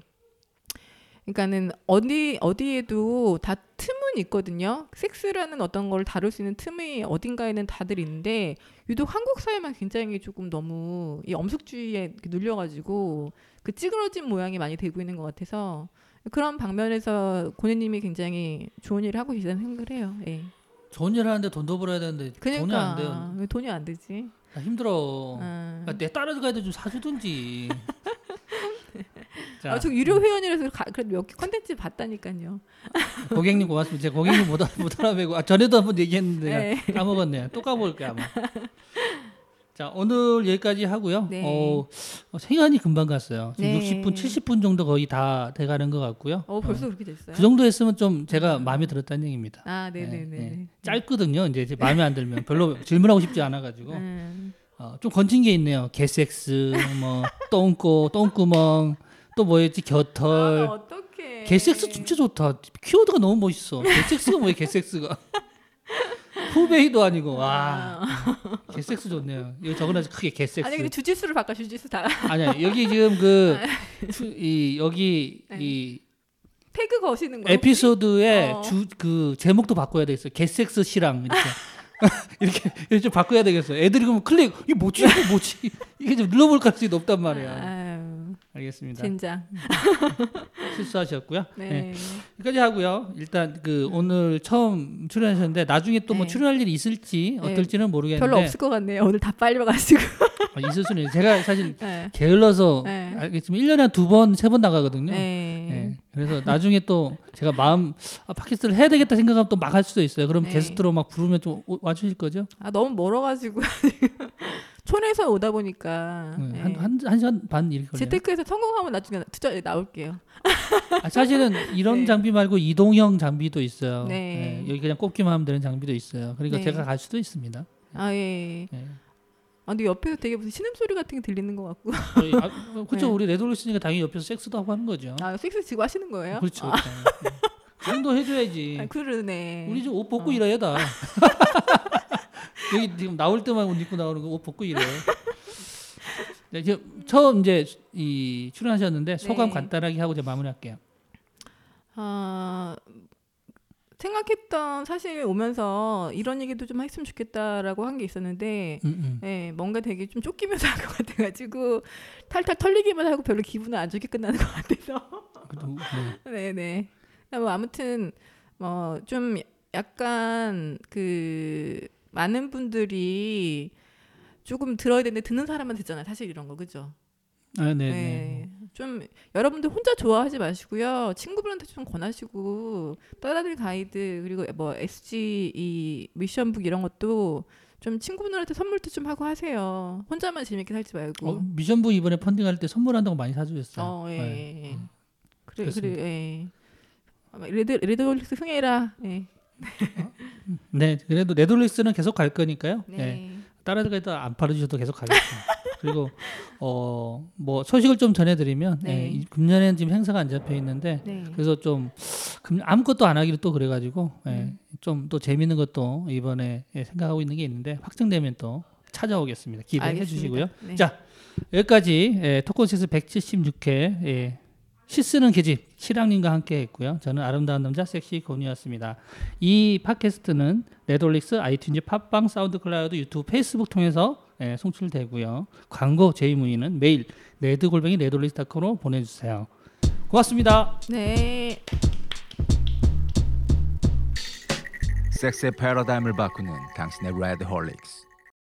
S4: 그러니까는 어디 어디에도 다 틈은 있거든요. 섹스라는 어떤 걸 다룰 수 있는 틈이 어딘가에는 다들 있는데 유독 한국 사회만 굉장히 조금 너무 이 엄숙주의에 눌려가지고 그 찌그러진 모양이 많이 되고 있는 것 같아서 그런 방면에서 고객님이 굉장히 좋은 일을 하고 계시다는 생각을 해요. 예.
S3: 좋은 일 하는데 돈도 벌어야 되는데 돈이
S4: 그러니까
S3: 안 돼요.
S4: 왜 돈이 안 되지.
S3: 나 힘들어.
S4: 아.
S3: 그러니까 내 딸을 가도 좀 사주든지. 자,
S4: 아, 저 유료 회원이라서 가, 그래도 몇 개 컨텐츠 봤다니까요.
S3: 고객님 고맙습니다. 제가 고객님 못, 알- 못 알아뵈고 아, 전에도 한번 얘기했는데
S4: 네.
S3: 까먹었네요. 또 까먹을게요 아마. 자 오늘 여기까지 하고요.
S4: 네.
S3: 어, 어, 시간이 금방 갔어요. 지금
S4: 네.
S3: 60분, 70분 정도 거의 다 돼가는 것 같고요.
S4: 어, 벌써 그렇게 됐어요.
S3: 그 정도 했으면 좀 제가 마음에 들었다는 얘기입니다.
S4: 아, 네, 네,
S3: 네,
S4: 네.
S3: 네. 짧거든요. 이제 제 마음에 안 들면 별로 질문하고 싶지 않아가지고
S4: 음.
S3: 어, 좀 건진 게 있네요. 개섹스, 뭐 똥꼬, 똥구멍, 또 뭐였지 겨털.
S4: 아, 어떡해.
S3: 개섹스 진짜 좋다. 키워드가 너무 멋있어. 개섹스가 뭐야 개섹스가. 후베이도 아니고 와 개섹스 좋네요. 이거 적어놔서 크게 개섹스.
S4: 아니 근데 주짓수를 바꿔 주짓수 다
S3: 아니야 여기 지금 그 이 여기
S4: 네.
S3: 이
S4: 태그 거시는 거.
S3: 에피소드의
S4: 어.
S3: 주그 제목도 바꿔야 되겠어. 개섹스 씨랑 이렇게 이렇게 이렇게 좀 바꿔야 되겠어. 애들이 그러면 클릭 이게 뭐지 이게 뭐지 이게 좀 눌러볼 가능성이 높단 말이야.
S4: 아유,
S3: 알겠습니다.
S4: 젠장.
S3: 실수하셨고요.
S4: 네.
S3: 네. 여기까지 하고요. 일단 그 오늘 처음 출연하셨는데 나중에 또 뭐
S4: 네.
S3: 출연할 일이 있을지
S4: 네.
S3: 어떨지는 모르겠는데
S4: 별로 없을 것 같네요. 오늘 다 빨려가지고.
S3: 아, 있을 수는 있어요. 제가 사실
S4: 네.
S3: 게을러서
S4: 네.
S3: 알겠지만 1년에 한 두 번, 세 번 나가거든요.
S4: 네.
S3: 네. 그래서 나중에 또 제가 마음 아, 팟캐스트를 해야 되겠다 생각하면 또 막 할 수도 있어요. 그럼
S4: 네.
S3: 게스트로 막 부르면 좀 오- 와주실 거죠?
S4: 아 너무 멀어가지고 촌에서 오다 보니까
S3: 네.
S4: 네.
S3: 한, 한, 한 시간 반 이렇게 걸려요.
S4: 재테크에서 성공하면 나중에 투자 나올게요.
S3: 아, 사실은 이런
S4: 네.
S3: 장비 말고 이동형 장비도 있어요.
S4: 네.
S3: 여기 그냥 꼽기만 하면 되는 장비도 있어요. 그러니까
S4: 네.
S3: 제가 갈 수도 있습니다.
S4: 아 예.
S3: 네.
S4: 아, 근데 옆에서 되게 무슨 신음소리 같은 게 들리는 것 같고.
S3: 아, 어, 그렇죠.
S4: 네.
S3: 우리 레드홀릭스니까 당연히 옆에서 섹스도 하고 하는 거죠.
S4: 아, 섹스 지금 하시는 거예요?
S3: 그렇죠.
S4: 아,
S3: 그렇죠. 그 정도 해줘야지.
S4: 아, 그러네.
S3: 우리 좀 옷 벗고
S4: 어.
S3: 일해야 다. 여기 지금 나올 때만 옷 입고 나오는 거 옷 벗고 일해. 네, 지금 처음 이제 이 출연하셨는데 소감
S4: 네.
S3: 간단하게 하고 이제 마무리할게요.
S4: 아, 생각했던 사실 오면서 이런 얘기도 좀 했으면 좋겠다라고 한 게 있었는데
S3: 음, 음.
S4: 네, 뭔가 되게 좀 쫓기면서 한 것 같아가지고 탈탈 털리기만 하고 별로 기분은 안 좋게 끝나는 것 같아서
S3: 그래도, 네.
S4: 네네 뭐 아무튼 뭐 좀 약간 그 많은 분들이 조금 들어야 되는데 듣는 사람만 듣잖아요 사실 이런 거 그죠
S3: 아, 네,
S4: 네.
S3: 네.
S4: 좀 여러분들 혼자 좋아하지 마시고요. 친구분한테 좀 권하시고 떠나들 가이드 그리고 뭐 SG 이 미션북 이런 것도 좀 친구분들한테 선물도 좀 하고 하세요. 혼자만 재밌게 살지 말고.
S3: 어, 미션북 이번에 펀딩할 때 선물한다고 많이 사주셨어요.
S4: 어, 예.
S3: 네.
S4: 예. 그래,
S3: 그렇습니다.
S4: 그래, 예. 레드 레드홀릭스 흥해라. 예.
S3: 네, 그래도 레드홀릭스는 계속 갈 거니까요.
S4: 네.
S3: 네. 다른 데도 안 팔아주셔도 계속 가겠습니다. 그리고 어 뭐 소식을 좀 전해드리면
S4: 네.
S3: 예, 이 금년에는 지금 행사가 안 잡혀 있는데
S4: 네.
S3: 그래서 좀 금- 아무것도 안 하기로 또 그래가지고 예,
S4: 음.
S3: 좀또 재밌는 것도 이번에 예, 생각하고 있는 게 있는데 확정되면 또 찾아오겠습니다. 기대해. 주시고요.
S4: 네.
S3: 자 여기까지 예, 토크온섹스 176회 예, 시쓰는 계집 시랑님과 함께 했고요. 저는 아름다운 남자 섹시 고니였습니다. 이 팟캐스트는 레드홀릭스, 아이튠즈, 팟빵, 사운드 클라우드, 유튜브, 페이스북 통해서 예, 송출되고요. 광고 제의 문의는 메일 레드골뱅이 레드홀릭스닷컴으로 보내주세요. 고맙습니다.
S4: 네.
S1: 섹스의 패러다임을 바꾸는 당신의 레드 홀릭스